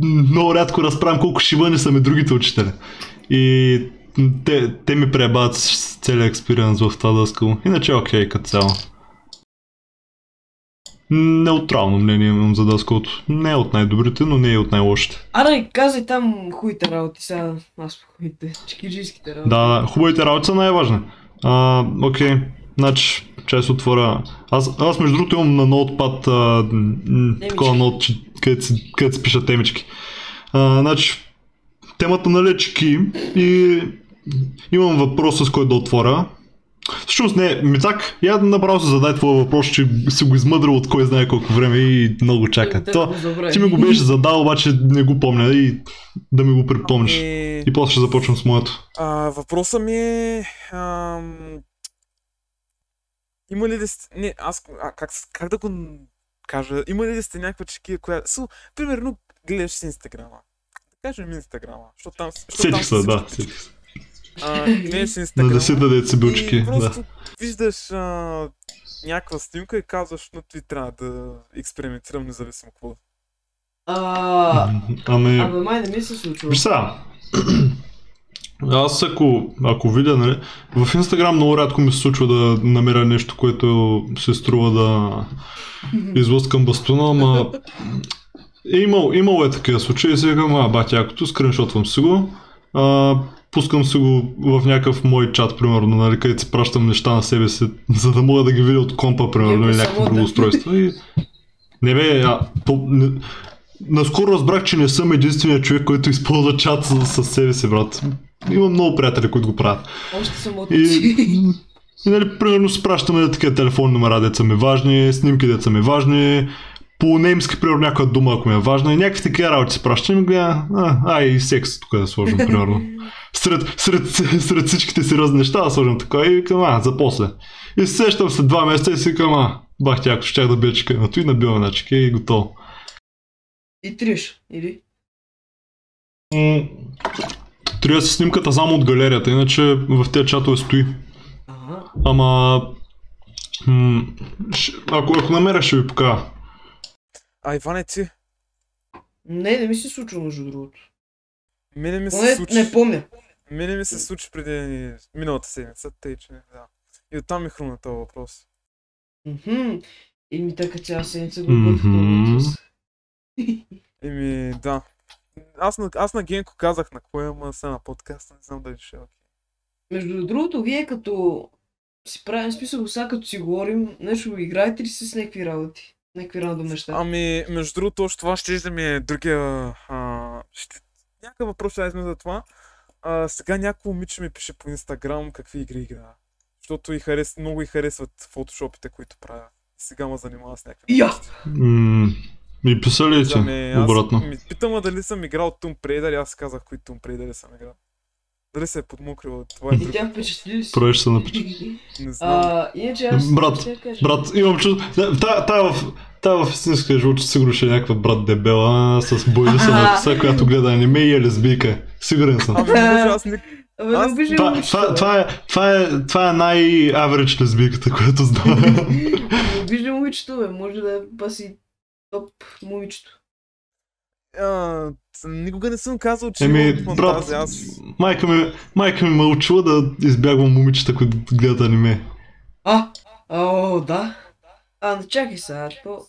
Speaker 1: много рядко разправям колко шибани са ми другите учители. И те, те ми пребават целият експириенс в това дъскало. Иначе е окей като цяло. Неутрално мнение имам за дъскалото. Не е от най-добрите, но не е от най-лошите.
Speaker 3: Аре, казай там хубавите работи сега. Аз по хубавите. Чекиджийските работи.
Speaker 1: Да, да, хубавите работи са най-важни. А, окей, значи, чай се отворя. Аз, аз между другото имам на ноутпад а, такова ноут, където си, където си пиша темички. А, значи, темата на лечки и имам въпрос с който да отворя. Всъщност не, Митак, я направо се задай твоя въпрос, че си го измъдрил от кой знае колко време и много чака. То, ти ми го беше задал, обаче не го помня и да ми го припомниш.
Speaker 2: Е,
Speaker 1: И после ще започвам с моето.
Speaker 2: а, въпросът ми е... Ам... Има ли да сте... Не, аз... А, как, как да го кажа? Има ли да сте някаква чекия, която... Су, примерно, гледаш с Инстаграма. Да кажем Инстаграма. Защото там...
Speaker 1: Сетих
Speaker 2: са
Speaker 1: се, да.
Speaker 2: всички-
Speaker 1: Сетих се.
Speaker 2: А, гледаш с
Speaker 1: На
Speaker 2: Инстаграма.
Speaker 1: десета деца
Speaker 2: И
Speaker 1: билчики, да.
Speaker 2: виждаш а, някаква снимка и казваш, но ти трябва да експериментирам независимо какво.
Speaker 3: А,
Speaker 1: Ами,
Speaker 3: Абе, май не ми се случва.
Speaker 1: виж сега. Аз ако, ако видя, нали, в Инстаграм много рядко ми се случва да намеря нещо, което се струва да излъскам бастуна, ама е имал, имало е такива случаи и си викам, а, бати, якото, скриншотвам си го, а, пускам си го в някакъв мой чат, примерно, нали, където си пращам неща на себе си, за да мога да ги видя от компа, примерно,
Speaker 3: Леко
Speaker 1: или някакво друго устройство. И... Не бе, а, то, не... Наскоро разбрах, че не съм единственият човек, който използва чат с, с себе си, брат. Имам много приятели, които го правят.
Speaker 3: Още съм от
Speaker 1: И, и нали, примерно си пращаме такива телефонни номера, деца ми важни, снимки деца ми важни, по немски, примерно, някаква дума, ако ми е важна, и някакви такива работи си пращам и гледа, а, ай, и секс тук да сложим, примерно. сред, сред, сред всичките сериозни неща да сложим така и викам, а, за после. И се сещам след два месеца и си викам, а, бах тя, ако щях да бия чекането и набивам на чеке и готово.
Speaker 3: И триш, или?
Speaker 1: М, да си снимката само от галерията, иначе в тези чатове стои.
Speaker 3: Ага.
Speaker 1: Ама... М, ш- ако, ако намеря, ще ви покажа.
Speaker 2: А, Иване, ти?
Speaker 3: Не, не ми се случва между другото.
Speaker 2: Мене ми се
Speaker 3: Поне
Speaker 2: случи.
Speaker 3: не помня.
Speaker 2: Мене ми се случи преди миналата седмица, тъй че да. И оттам ми хрумна този въпрос.
Speaker 3: Мгм. И ми така цяла седмица го готвих въпрос.
Speaker 2: Еми, да. Аз на, аз на Генко казах на кое, ама сега на подкаста не знам дали ще е окей.
Speaker 3: Между другото, вие като си правим смисъл, сега като си говорим, нещо играете ли с някакви работи? Някакви рандом неща?
Speaker 2: Ами, между другото, още това ще да ми е другия... А, ще... Някакъв въпрос ще за това. А, сега някакво момиче ми пише по Инстаграм какви игри играе. Защото и харес... много и харесват фотошопите, които правя. Сега ме занимава с някакви...
Speaker 3: Я!
Speaker 2: глупости.
Speaker 1: М, И писали ти
Speaker 2: Ами, аз
Speaker 1: обратно.
Speaker 2: Ми, питам дали съм играл Tomb Raider и аз казах кои Tomb Raider съм играл. Дали се е подмукрила, това е
Speaker 3: И тя впечатли ли си?
Speaker 1: Правиш се напича.
Speaker 2: Не знам.
Speaker 3: А, иначе аз...
Speaker 1: Брат. Брат, имам чувство. да, Та, та, в, та в истинския живот сигурно ще е някаква брат дебела с бойлиса на коса, която гледа аниме и е лесбийка. Сигурен съм.
Speaker 2: Аз не... Аз-
Speaker 1: Това, това, това, е, това е, това е най-аверидж лесбийката, която знам.
Speaker 3: Не обиждам момичето, бе. Може да е баси топ момичето.
Speaker 2: А, никога не съм казал, че
Speaker 1: Еми,
Speaker 2: имам
Speaker 1: брат,
Speaker 2: фантазия. Аз...
Speaker 1: майка ми, майка ми ме учила да избягвам момичета, които гледат аниме.
Speaker 3: А, о, да. А, не чакай сега, то...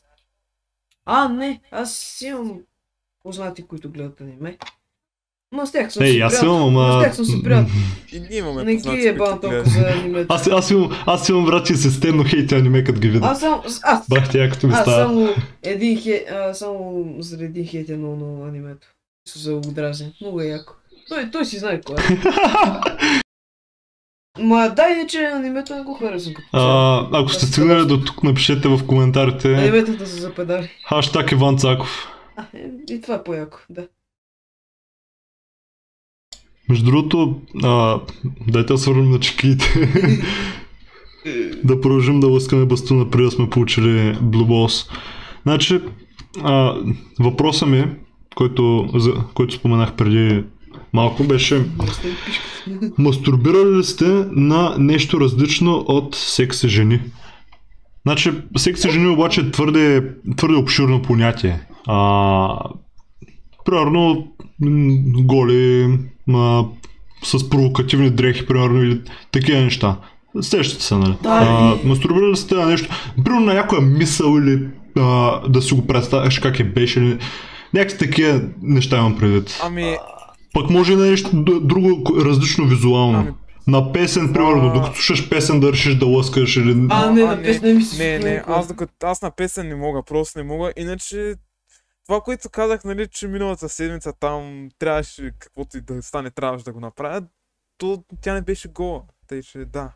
Speaker 3: А, не, аз имам познати, които гледат аниме. Ма с тях съм
Speaker 1: Ей,
Speaker 3: си
Speaker 1: аз имам,
Speaker 3: Ма С
Speaker 1: ама...
Speaker 3: тях съм си приятел.
Speaker 2: И ние имаме
Speaker 3: Не ги е бан толкова за анимето.
Speaker 1: Аз, аз, имам, аз имам брат и сестер, но хейти аниме, като ги видя.
Speaker 3: Аз само... Аз,
Speaker 1: Бах тя, като ми
Speaker 3: аз
Speaker 1: става.
Speaker 3: само един хейт, а, само заради един хейт е много много анимето. Се за удразен. Много е яко. Той, той си знае кой е. Ма да, иначе анимето не го харесвам.
Speaker 1: А, ако сте стигнали до тук, напишете в коментарите.
Speaker 3: Аниметата са за педали.
Speaker 1: Хаштаг Иван Цаков.
Speaker 3: А, е, и това е по-яко, да.
Speaker 1: Между другото, а, дайте да свърнем на чекиите. да продължим да лъскаме бастуна, преди да сме получили Blue Balls. Значи, а, въпросът ми, който, за, който споменах преди малко, беше. Мастурбирали ли сте на нещо различно от секси жени? Значи, секси жени обаче е твърде, твърде обширно понятие. А, примерно, голи, а, с провокативни дрехи, примерно, или такива неща. Сещате се, нали?
Speaker 3: Да.
Speaker 1: А, мастурбирали ли сте на нещо, примерно на някоя мисъл или а, да си го представяш как е беше, или някакви такива неща имам предвид.
Speaker 2: Ами,
Speaker 1: Пък може и на нещо друго, различно визуално.
Speaker 2: Ами-
Speaker 1: На песен, примерно,
Speaker 2: А.
Speaker 1: докато слушаш песен да решиш да лъскаш или...
Speaker 3: А, не, на песен не ми се
Speaker 2: Не, не, аз, докато, аз на песен не мога, просто не мога. Иначе, това, което казах, нали, че миналата седмица там трябваше, каквото и да стане, трябваше да го направя, то тя не беше гола. Тъй, че да.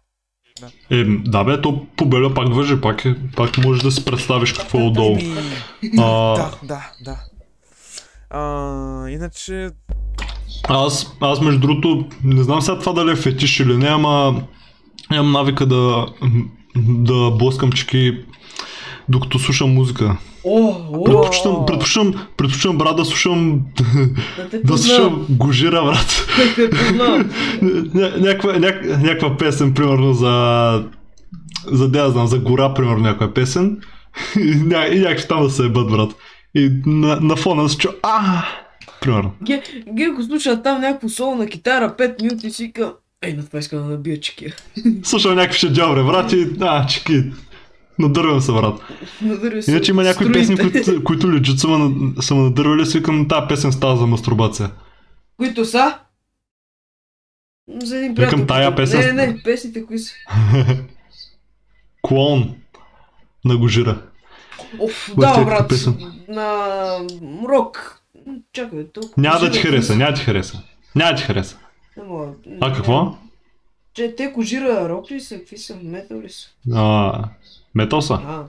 Speaker 1: Е, да бе, то побеля пак въжи, пак, е, пак можеш да си представиш какво е отдолу.
Speaker 2: Ами,
Speaker 1: А,
Speaker 2: да, да, да. А, иначе,
Speaker 1: аз, аз между другото, не знам сега това дали е фетиш или не, ама имам навика да, да блъскам чеки докато слушам музика.
Speaker 3: О, о,
Speaker 1: Предпочитам, предпочитам, предпочитам брат да слушам,
Speaker 3: да
Speaker 1: да слушам гожира, брат. Някаква, няк, някаква песен, примерно за... За да знам, за гора, примерно някаква песен. И, ня, и някакви там да се ебат, брат. И на, на фона да се чу... А, примерно.
Speaker 3: Ге, Генко слуша там някакво соло на китара, 5 минути и си вика, ей, на това искам да набия чекия.
Speaker 1: Слушам някакви шеджавре, брат, и... А, чеки. Надървам се, брат.
Speaker 3: Надърви се.
Speaker 1: Иначе има някои
Speaker 3: струите.
Speaker 1: песни, които, които лежат са са ме надървали, си викам, тази песен става за мастурбация.
Speaker 3: Които са? За един приятел.
Speaker 1: тая песен-
Speaker 3: Не, не, песните кои са?
Speaker 1: Клон на гожира.
Speaker 3: Оф, да, брат.
Speaker 1: песен?
Speaker 3: На рок. Чакай, толкова.
Speaker 1: Няма да ти хареса, няма да ти хареса. Няма да ти хареса.
Speaker 3: Не.
Speaker 1: А какво?
Speaker 3: Че те кожира рок ли са? Какви са? Метал ли са?
Speaker 1: А, метал са.
Speaker 3: А,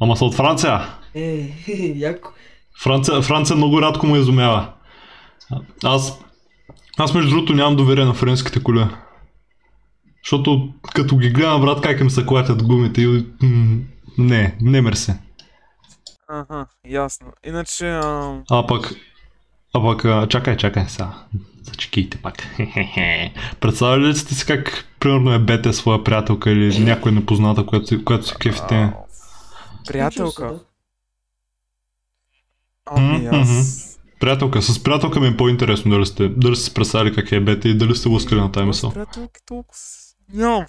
Speaker 1: Ама са от Франция.
Speaker 3: е, яко.
Speaker 1: Франция, Франция много рядко му изумява. Аз, Аз между другото нямам доверие на френските коли. Защото като ги гледам, брат, как им се клатят гумите и... Не, не мерси.
Speaker 2: Аха, ясно. Иначе, а,
Speaker 1: А пък... А пък, а, чакай, чакай сега. Зачекайте пак. Представяли ли сте си как, примерно, е бете своя приятелка или някоя непозната, която, която си кефите?
Speaker 2: приятелка.
Speaker 3: Се,
Speaker 2: Ами аз...
Speaker 1: Приятелка. С приятелка ми е по-интересно дали сте, дали сте си представили как е бете и дали сте лъскали на тази мисъл.
Speaker 2: Приятелки толкова... Нямам.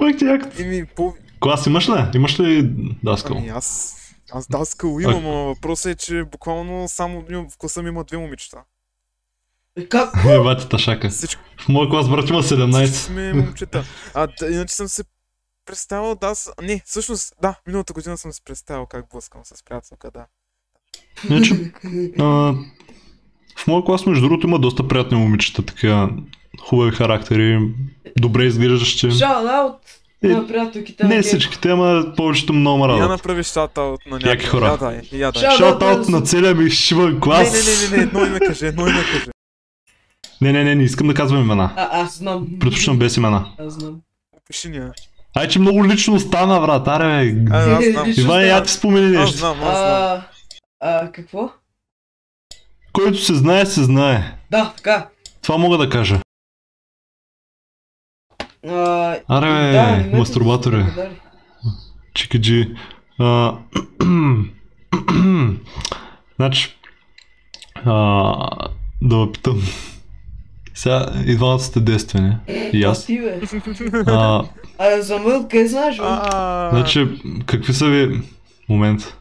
Speaker 1: Мак ти як.
Speaker 2: еми, по...
Speaker 1: Клас имаш ли? Имаш ли даскал?
Speaker 2: Ами аз... Аз даскал имам, а въпросът е, че буквално само в класа ми има две момичета.
Speaker 3: да. Е, Как?
Speaker 1: Е, бати ташака.
Speaker 2: Всички,
Speaker 1: В моя клас брат има
Speaker 2: всички
Speaker 1: 17.
Speaker 2: сме момчета. А, да, иначе съм се представил, да, аз... Не, всъщност, да, миналата година съм се представил как блъскам с приятелка, да.
Speaker 1: Иначе, а, в моя клас, между другото, има доста приятни момичета, така хубави характери, добре изглеждащи.
Speaker 3: Шаут аут
Speaker 1: Е,
Speaker 3: на приятелките.
Speaker 1: Не
Speaker 3: на
Speaker 1: всичките, ама повечето много ме
Speaker 2: Я
Speaker 1: радват.
Speaker 2: направи шата на някакви
Speaker 1: Яки хора.
Speaker 2: Я дай, я дай.
Speaker 3: Шаут-
Speaker 1: Шаут-аут на целия ми шиван
Speaker 2: Не,
Speaker 1: клас.
Speaker 2: не, не, не, не, едно име кажи, едно име кажи.
Speaker 1: Не, не, не, не искам да казвам имена.
Speaker 3: А, аз знам.
Speaker 1: Предпочитам без имена.
Speaker 3: Аз знам.
Speaker 2: Опиши ни я.
Speaker 1: Ай, че много лично стана, брат. Аре, бе.
Speaker 2: А, аз знам.
Speaker 1: Иван, я ти спомени
Speaker 2: Аз
Speaker 1: нещо.
Speaker 2: знам, аз знам.
Speaker 3: А, а, какво?
Speaker 1: Който се знае, се знае.
Speaker 3: Да, така.
Speaker 1: Това мога да кажа.
Speaker 3: А,
Speaker 1: Аре,
Speaker 3: да, благодари.
Speaker 1: Чикаджи. А, значи, а, да ме питам. Сега и двамата сте действени. И
Speaker 3: А
Speaker 1: аз. А,
Speaker 3: А, за мъл, къде знаеш,
Speaker 1: значи, какви са ви... Момент.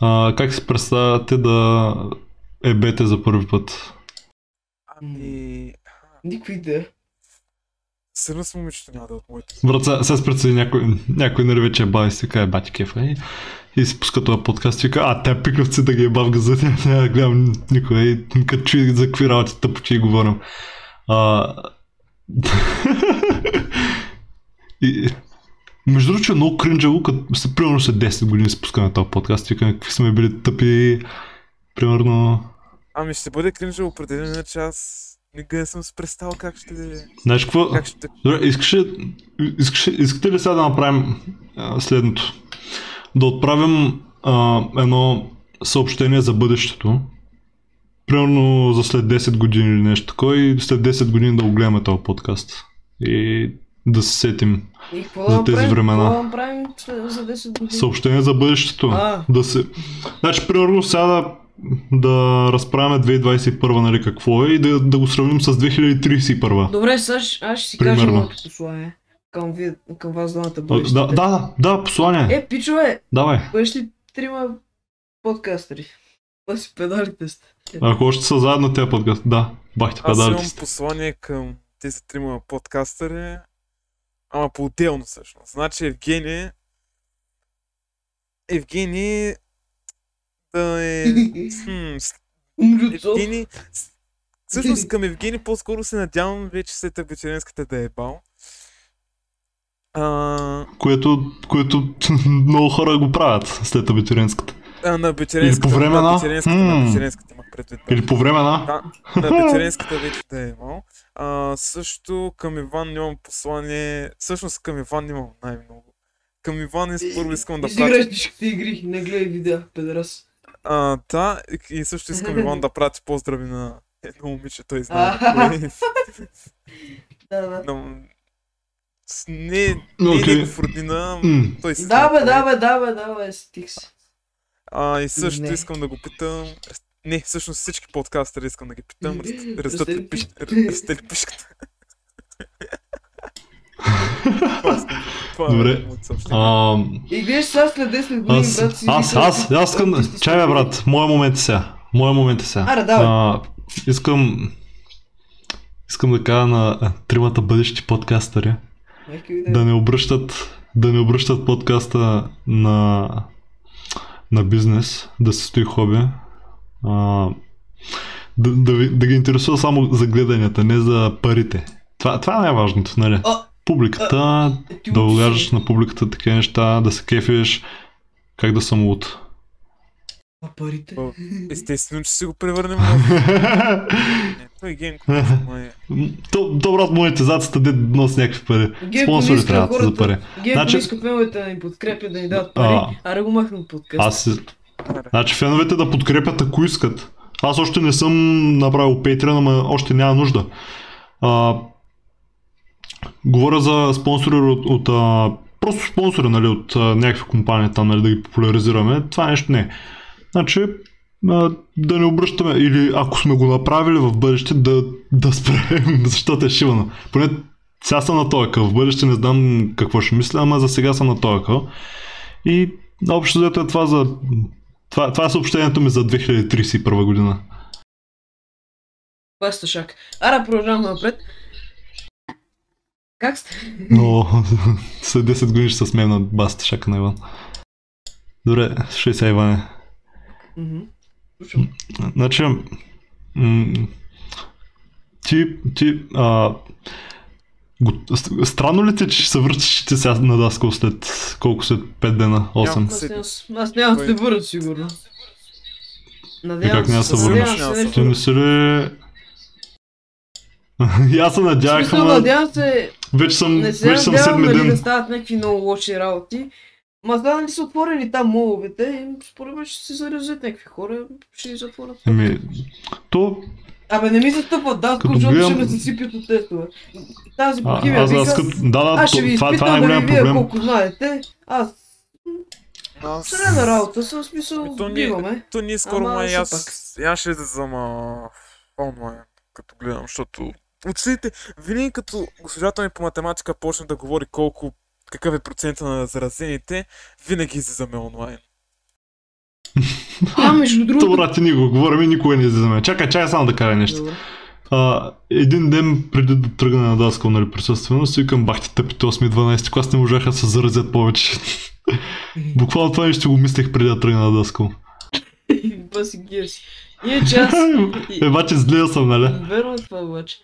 Speaker 1: А, как си представяте да е бете за първи път?
Speaker 2: Ами...
Speaker 3: Никаква идея.
Speaker 2: Сърна с момичето няма да е от моите.
Speaker 1: Брат, сега, сега някой, някой нали вече е бави си, така е бати кефа и, и си пуска този подкаст и вика, а, те пикавци да ги е бав газа, няма да гледам никой, и като чуи за какви работи тъпочи и говорим. А... и, между другото, е много кринджаво, като се примерно след 10 години си пускаме този подкаст, викаме какви сме били тъпи, примерно...
Speaker 2: Ами ще бъде кринжа определено, иначе аз не съм си представил как ще...
Speaker 1: Знаеш какво?
Speaker 2: Как ще...
Speaker 1: Добре, искаш, искаш, искате ли сега да направим а, следното? Да отправим а, едно съобщение за бъдещето. Примерно за след 10 години или нещо такова и след 10 години да го гледаме този подкаст. И да се сетим.
Speaker 3: И
Speaker 1: За
Speaker 3: да
Speaker 1: тези
Speaker 3: направим?
Speaker 1: времена.
Speaker 3: Какво да след- за 10 години?
Speaker 1: Съобщение за бъдещето.
Speaker 3: А.
Speaker 1: Да се... Значи, примерно сега да, да разправяме 2021 нали какво е и да, да го сравним с 2031.
Speaker 3: Добре, сега аз ще си кажа
Speaker 1: Примерно.
Speaker 3: моето послание. Към, ви, към вас двамата бъдещите.
Speaker 1: Да, да, да, послание.
Speaker 3: Е, пичове,
Speaker 1: Давай.
Speaker 3: бъдеш ли трима подкастери? Това си педалите сте.
Speaker 1: Ако още са заедно тези подкаст, да, бахте
Speaker 2: Аз
Speaker 1: педалите
Speaker 2: имам
Speaker 1: сте.
Speaker 2: послание към тези трима подкастъри, ама по-отделно всъщност. Значи Евгений... Евгений е... Евгений... Всъщност към Евгений по-скоро се надявам вече след абитуренската да е бал. А,
Speaker 1: Което, което много хора го правят след абитуренската.
Speaker 2: а, на абитуренската,
Speaker 1: Или по време
Speaker 2: на
Speaker 1: на?
Speaker 2: абитуренската, на
Speaker 1: М.
Speaker 2: абитуренската имах предвид.
Speaker 1: Или по време на...
Speaker 2: Да, на абитуренската вече да е имал. А, също към Иван имам послание. Всъщност към Иван имам най-много. Към Иван и първо искам да пратя.
Speaker 3: тишките игри, не гледай видеа, педрас.
Speaker 2: А, да, и- също искам Иван да прати поздрави на едно момиче, той знае. Кое е.
Speaker 3: Да, да.
Speaker 2: Но, с- не, не
Speaker 1: Окей.
Speaker 2: е негов роднина,
Speaker 1: М.
Speaker 2: той си
Speaker 3: Да,
Speaker 2: знае
Speaker 3: бе,
Speaker 2: кой е.
Speaker 3: да, бе, да, бе, да, бе, стих си.
Speaker 2: А, и също
Speaker 3: Не.
Speaker 2: искам да го питам. Не, всъщност всички подкастери искам да ги питам. Растат
Speaker 3: Расте ли
Speaker 2: пиш- расте ли пишката? Това
Speaker 1: Добре.
Speaker 2: е съобщение.
Speaker 1: А,
Speaker 3: И гледаш сега след 10 години,
Speaker 1: аз,
Speaker 3: брат си.
Speaker 1: аз, аз, аз искам... Чай брат, моя момент е сега. Моя момент е сега.
Speaker 3: Аре, давай.
Speaker 1: А, искам... Искам да кажа на тримата бъдещи подкастъри да не обръщат, да не обръщат подкаста на, на бизнес, да се стои хоби. А, да, да, ви, да ги интересува само за гледанията, не за парите. Това, това е най-важното, нали?
Speaker 3: А,
Speaker 1: Публиката,
Speaker 3: Е,
Speaker 1: да покажеш на публиката такива неща, да се кефиш, как да съм луд.
Speaker 3: А парите?
Speaker 2: Естествено, че си го превърнем в... Той гейм май.
Speaker 1: То, брат, монетизацията де носи някакви пари.
Speaker 3: Гейм
Speaker 1: Спонсори трябва да за пари.
Speaker 3: Гейм
Speaker 1: Значи-
Speaker 3: иска феновете да ни подкрепят, да ни дадат пари,
Speaker 1: А.
Speaker 3: да го махнат от подкаст.
Speaker 1: Аз. Значи феновете да подкрепят ако искат. Аз още не съм направил Patreon, ама още няма нужда. А, говоря за спонсори от, от а, просто спонсори, нали, от а, някакви компании там, нали, да ги популяризираме. Това нещо не. Значи, а, да не обръщаме, или ако сме го направили в бъдеще, да, да спрем, защото е шивано. Поне сега съм на този. В бъдеще не знам какво ще мисля, ама за сега съм на този. И общо взето е това за... Това, това е съобщението ми за 2031 година.
Speaker 3: Това е сташак. Ара, продължаваме напред. Как сте?
Speaker 1: Но след 10 години ще се смеем на баста шака на Иван. Добре, ще сега Иване.
Speaker 3: Слушам.
Speaker 1: Значи, м- ти, ти, а, странно ли ти, че ще се връщаш ти сега на Даскал след колко след 5 дена, 8?
Speaker 2: Няма.
Speaker 3: Аз няма, аз няма да се върна сигурно. Надявам
Speaker 1: как няма да се
Speaker 2: върнеш?
Speaker 3: се
Speaker 1: Ти не си ли... И аз се надявах, ама
Speaker 3: надявам се,
Speaker 1: вече съм,
Speaker 3: не се
Speaker 1: вече съм седми
Speaker 3: нали, да
Speaker 1: ден.
Speaker 3: стават някакви много лоши работи. Ма знам ли са отворили там моловете и според мен ще се заразят някакви хора, ще ги затворят.
Speaker 1: Еми, то
Speaker 3: Абе, не ми застъпват да, защото
Speaker 1: гледам-
Speaker 3: ще ме засипят от тестове. Тази
Speaker 1: а,
Speaker 3: бухимия
Speaker 1: аз, аз като... Да, да,
Speaker 3: аз ще ви
Speaker 1: това, това е
Speaker 3: изпитам да
Speaker 1: най-голям
Speaker 3: ви вие
Speaker 1: проблем.
Speaker 3: колко знаете. Аз
Speaker 2: Аз...
Speaker 3: средна работа съм, смисъл,
Speaker 2: Ами то ние-
Speaker 3: биваме.
Speaker 2: То ние скоро
Speaker 3: Ама
Speaker 2: май аз, аз ще излезам а, онлайн, като гледам, защото учителите, винаги като госпожата ми по математика почне да говори колко, какъв е процента на заразените, винаги излизаме онлайн.
Speaker 3: А, между другото...
Speaker 1: То, брат, ти ни го говорим и никога не излизаме. Чакай, чакай само да кажа нещо.
Speaker 3: Добре.
Speaker 1: А, един ден преди да тръгна на Даскал, нали, присъствено, си викам, бах ти тъпите 8-12 клас не можаха да се заразят повече. Буквално това нещо го мислех преди да тръгна на Даскал.
Speaker 3: Баси гия си. Иначе аз...
Speaker 1: Е, баче злия съм, нали?
Speaker 3: Верно е това обаче.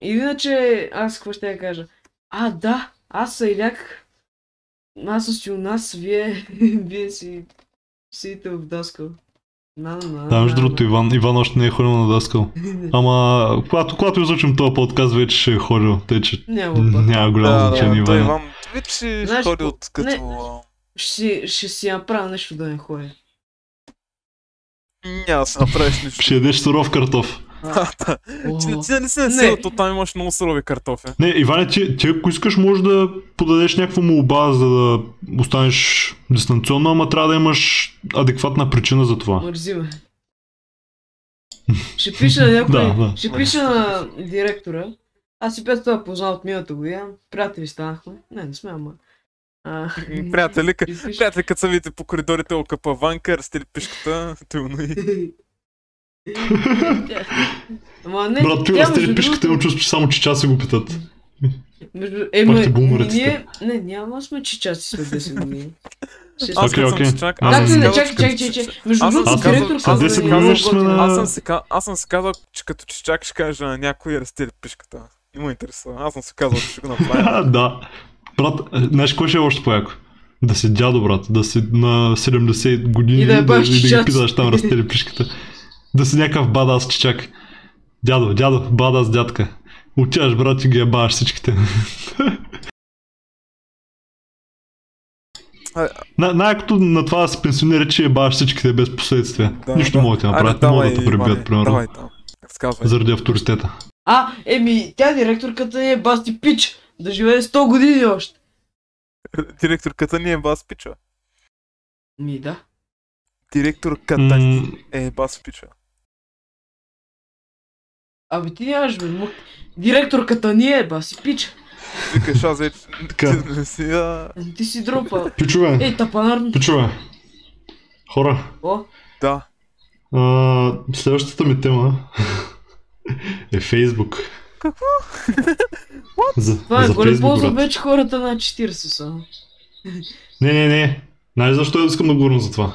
Speaker 3: Иначе, аз какво ще я кажа? А, да, аз Сайляк. Аз съм си у нас, вие, вие си сидите в Даскал. На, на,
Speaker 1: Да, между другото. Иван, Иван още не е ходил на Даскал. Ама, когато, когато изучим този подкаст, вече ще е ходил, тъй че
Speaker 3: Няма пак.
Speaker 1: няма голямо значение,
Speaker 2: той
Speaker 1: Иван.
Speaker 2: Иван вече
Speaker 3: Знаеш,
Speaker 2: ходи от като...
Speaker 3: не. Ще си, ще си направя нещо да не ходя.
Speaker 2: Няма да се направиш нищо.
Speaker 1: Ще ядеш суров картоф.
Speaker 2: Да. Ти, ти нали си на
Speaker 3: Не.
Speaker 2: селото, там имаш много сурови картофи.
Speaker 1: Не, Иване, ти, ти ако искаш, може да подадеш някаква молба, за да останеш дистанционно, ама трябва да имаш адекватна причина за това.
Speaker 3: Мързи ме. Ще пиша на някой,
Speaker 1: Да, да.
Speaker 3: ще пиша на директора. Аз си без това познал от миналата година. Приятели станахме. Не, не сме, ама. А,
Speaker 2: Приятели, приятели, като са видите по коридорите окъпа ванка, растили пишката, тъмно и...
Speaker 3: Ама не,
Speaker 1: Брат, разтели
Speaker 3: между
Speaker 1: пишката, имам
Speaker 3: другото-
Speaker 1: чувство, че само чичаци го питат.
Speaker 3: Между... Е,
Speaker 1: Пак
Speaker 3: ние... Не, няма сме чичаци след 10 години.
Speaker 2: Аз
Speaker 1: Окей, окей.
Speaker 2: съм си чак, аз
Speaker 3: Как
Speaker 2: съм
Speaker 3: не, чакай,
Speaker 2: че
Speaker 3: чакай,
Speaker 2: като
Speaker 3: чакай,
Speaker 2: че-.
Speaker 3: Между
Speaker 2: Аз съм
Speaker 3: другото,
Speaker 2: казал-
Speaker 3: директор
Speaker 2: аз
Speaker 3: да
Speaker 1: на-
Speaker 2: Аз ка- аз съм си казал, че като че чак ще кажа на някой разтели пишката. Не му интересува. Аз съм си казал, че ще го направя.
Speaker 1: да. Брат, е, знаеш кой ще е още по-яко? Да си дядо, брат. Да си на 70 години
Speaker 3: И да е баш
Speaker 1: и да ги питаш там разтели пишката. Да си някакъв бадас чичак. Дядо, дядо, бадас дядка. Отиваш, брат, и ги ебаваш всичките. На- Най-якото на това да се пенсионери, че ебаваш всичките без последствия.
Speaker 2: Да,
Speaker 1: Нищо
Speaker 2: да.
Speaker 1: могат да направят, не могат да
Speaker 2: давай,
Speaker 1: те пребият, примерно.
Speaker 2: Давай. Разказвай.
Speaker 1: Заради авторитета.
Speaker 3: А, еми, тя директорката ни е басти пич. Да живее 100 години още.
Speaker 2: Директорката ни е бас пича.
Speaker 3: Ми да.
Speaker 2: Директорката
Speaker 1: М,
Speaker 2: е бас пича.
Speaker 3: Абе ти нямаш бе, мук. Директорката ни е баси пич.
Speaker 2: Викаш, аз вече...
Speaker 1: Така.
Speaker 2: Ти не си, а...
Speaker 3: Ти си дропа.
Speaker 1: Пичове,
Speaker 3: Ей, тапанарно.
Speaker 1: пичове. Хора,
Speaker 3: О,
Speaker 2: Да.
Speaker 1: а, следващата ми тема е Фейсбук.
Speaker 2: Какво?
Speaker 1: За,
Speaker 3: това е
Speaker 1: за Фейсбук, брат.
Speaker 3: вече хората на 40 само.
Speaker 1: Не, не, не. Знаеш защо искам да говорим за това?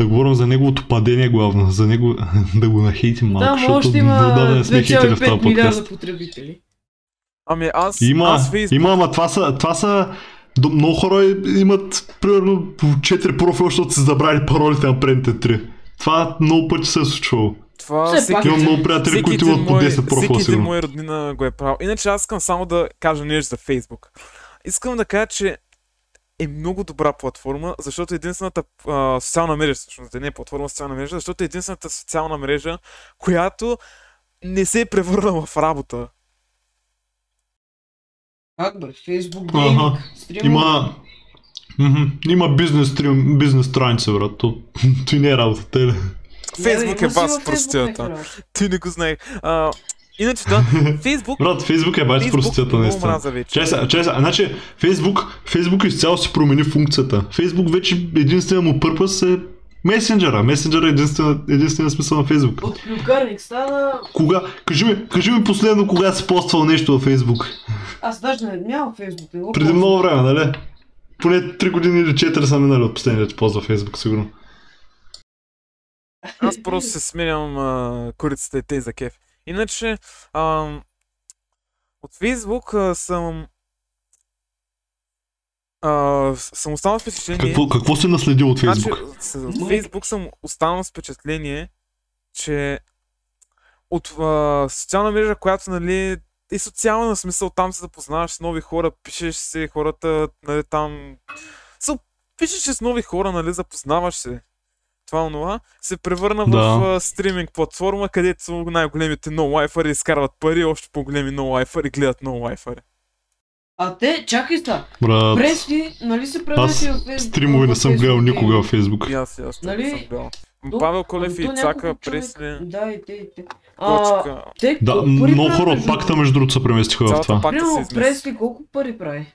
Speaker 1: Да говорим за неговото падение главно, за него да го нахейтим малко,
Speaker 3: Да,
Speaker 1: защото
Speaker 3: още има
Speaker 1: отдавна не сме хейтили в този
Speaker 3: 2,5 милиарда
Speaker 1: подкаст.
Speaker 3: потребители.
Speaker 2: Ами аз...
Speaker 1: Има,
Speaker 2: аз Фейсбук...
Speaker 1: има, ама това са, това са много хора имат примерно по 4 профила, защото са забрали паролите на предните 3. Това много пъти се е случвало.
Speaker 2: Това
Speaker 3: Все
Speaker 2: всеки,
Speaker 1: Имам много приятели, които имат по
Speaker 2: мой-
Speaker 1: 10 профила
Speaker 2: Всеки мой роднина го е правил. Иначе аз искам само да кажа нещо за Facebook. Искам да кажа, че е много добра платформа, защото единствената а, социална мрежа, всъщност не е платформа, социална мрежа, защото е единствената социална мрежа, която не се е превърнала в работа.
Speaker 3: Как бе? Фейсбук гейминг, стриминг.
Speaker 1: Има... Има бизнес, стрим, бизнес страница, брат. То, той не е работа, те ли?
Speaker 2: Фейсбук е
Speaker 3: във Фейсбук
Speaker 2: простията.
Speaker 3: работи.
Speaker 2: Ти не го знаех. Иначе да, Фейсбук,
Speaker 1: Брат, Фейсбук е бач простията, наистина. Чай сега, чай сега. Значи, Фейсбук, Фейсбук изцяло си промени функцията. Фейсбук вече единственият му пърпъс е месенджера. Месенджера е единствена, единствения смисъл на Фейсбук.
Speaker 3: От клюкарник стана...
Speaker 1: Кога? Кажи ми, кажи ми последно кога си поствал нещо във Фейсбук.
Speaker 3: Аз даже не нямам Фейсбук. Не го
Speaker 1: Преди много време, нали? Поне 3 години или 4 са минали от последния, че ползва Фейсбук, сигурно.
Speaker 2: Аз просто се сменям а, курицата и те за кеф. Иначе, ам, от Фейсбук а, съм... А, съм останал с впечатление...
Speaker 1: Какво, какво си наследил от Фейсбук?
Speaker 2: Значи, от Фейсбук съм останал с впечатление, че от а, социална мрежа, която нали, е социална на смисъл, там се запознаваш с нови хора, пишеш се, хората, нали, там... Пишеш се с нови хора, нали, запознаваш се. Това онова се превърна
Speaker 1: Да.
Speaker 2: в а, стриминг платформа, където най-големите no лайфари изкарват пари, още по-големи no лайфари гледат no лайфари.
Speaker 3: А те, чакай ста.
Speaker 1: Брат,
Speaker 3: Пресли, нали се
Speaker 1: аз
Speaker 3: превърти в Фейсбук?
Speaker 1: стримове не съм гледал никога в Фейсбук.
Speaker 2: И аз, и аз
Speaker 3: Нали?
Speaker 2: нали? съм гледал. Павел Колев и Цака, Пресли,
Speaker 3: Да, и те, и те. А, те
Speaker 1: Да, много хора от пакта, между другото, се преместиха в това.
Speaker 2: пакта се
Speaker 3: Примерно. Пресли колко пари прави?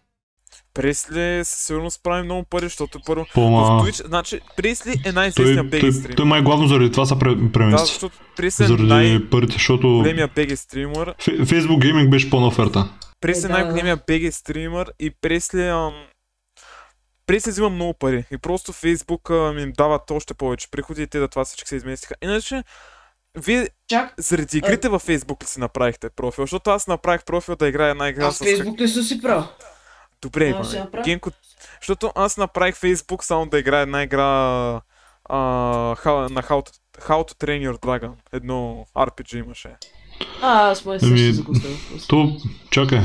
Speaker 2: Пресли със сигурност прави много пари, защото първо в
Speaker 1: По-ма...
Speaker 2: Twitch, значи Пресли е
Speaker 1: Той,
Speaker 2: най-известният
Speaker 1: той,
Speaker 2: BG стрим.
Speaker 1: той май главно заради това се пре-
Speaker 2: Да,
Speaker 1: премести.
Speaker 2: защото Пресли е
Speaker 1: заради
Speaker 2: най-големия
Speaker 1: парите, защото
Speaker 2: BG стример.
Speaker 1: Фе- Facebook Gaming беше по-на оферта.
Speaker 2: Пресли
Speaker 3: Е,
Speaker 2: е най-големия BG стример и Пресли ам... Пресли взима много пари и просто Facebook ам, им дават още повече приходи и те да това всички се изместиха. Иначе, вие
Speaker 3: Чак,
Speaker 2: заради игрите във Facebook ли си направихте профил? Защото аз направих профил да играя една игра
Speaker 3: аз
Speaker 2: с...
Speaker 3: Фейсбук не съм си правил.
Speaker 2: Добре, Иване.
Speaker 3: направя.
Speaker 2: Генко, защото аз направих Facebook само да играя една игра а, how, на How to, How to Train Your Dragon. Едно RPG имаше.
Speaker 3: А, аз май
Speaker 1: Ами,
Speaker 3: също ставя просто.
Speaker 1: То, чакай.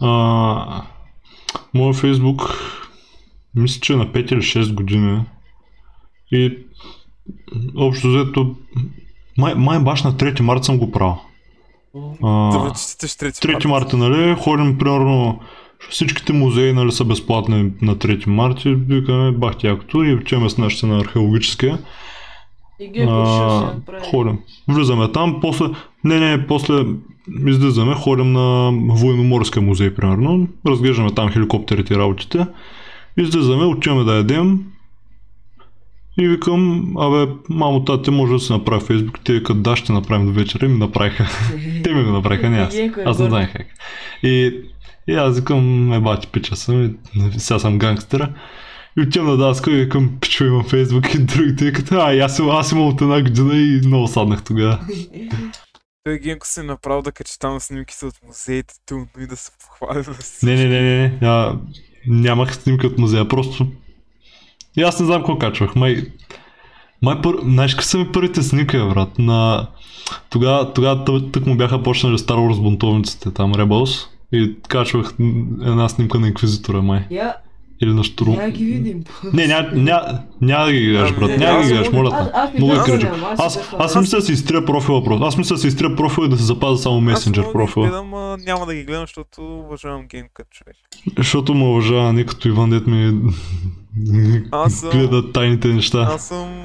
Speaker 1: А, моя Фейсбук, мисля, че е на 5 или 6 години. И общо взето, май, май баш на 3 марта съм го правил.
Speaker 2: Да
Speaker 1: А,
Speaker 2: ме честитиш трети
Speaker 1: 3 марта, нали, ходим примерно всичките музеи нали, са безплатни на 3 марта викаме бахти якото и учеме с нашите на археологическия.
Speaker 3: И Генко ще
Speaker 1: А, ходим. Влизаме там, после... Не, не, после излизаме, ходим на военноморския музей, примерно. Разглеждаме там хеликоптерите и работите. Излизаме, отиваме да ядем. И викам, абе, мамо, тати, може да се направи Фейсбук. Те викат, да, ще направим до вечера. И ми направиха. Те ми го направиха, не аз.
Speaker 3: Е
Speaker 1: Аз не знаех как. И, и аз викам, е, бати, пича съм, и, сега съм гангстера. И отивам на Даска и викам, пичо имам Фейсбук и другите викат, а, и аз, аз имам от една година и много саднах тогава.
Speaker 2: Той Генко се направил да качи там снимките от музеите, ту, и да се похвали.
Speaker 1: Не, не, не, не. А, нямах снимка от музея, просто... И аз не знам какво качвах. Май... Май пър... Знаеш какви са ми първите снимки, брат? На... Тогава, тогава тъ- тък му бяха почнали Star Wars бунтовниците, там Rebels. И качвах една снимка на Инквизитора, май.
Speaker 3: Я,
Speaker 1: Или на Штурм.
Speaker 3: я ги видим.
Speaker 1: Не, няма ня, ня да ги гледаш,
Speaker 2: Ами,
Speaker 1: брат.
Speaker 2: не,
Speaker 1: Няма ги гледаш, моля
Speaker 3: Аз,
Speaker 1: те. Много е
Speaker 3: гледам, аз,
Speaker 1: Аз, мисля да си изтрия профила просто. Аз мисля да си изтрия профила и да се запазя само месенджер
Speaker 2: аз
Speaker 1: профила.
Speaker 2: Аз гледам, няма да ги гледам, защото уважавам като човек.
Speaker 1: Защото ме уважава не като Иван, дет ми
Speaker 2: Аз съм-
Speaker 1: гледа тайните неща.
Speaker 2: Аз съм...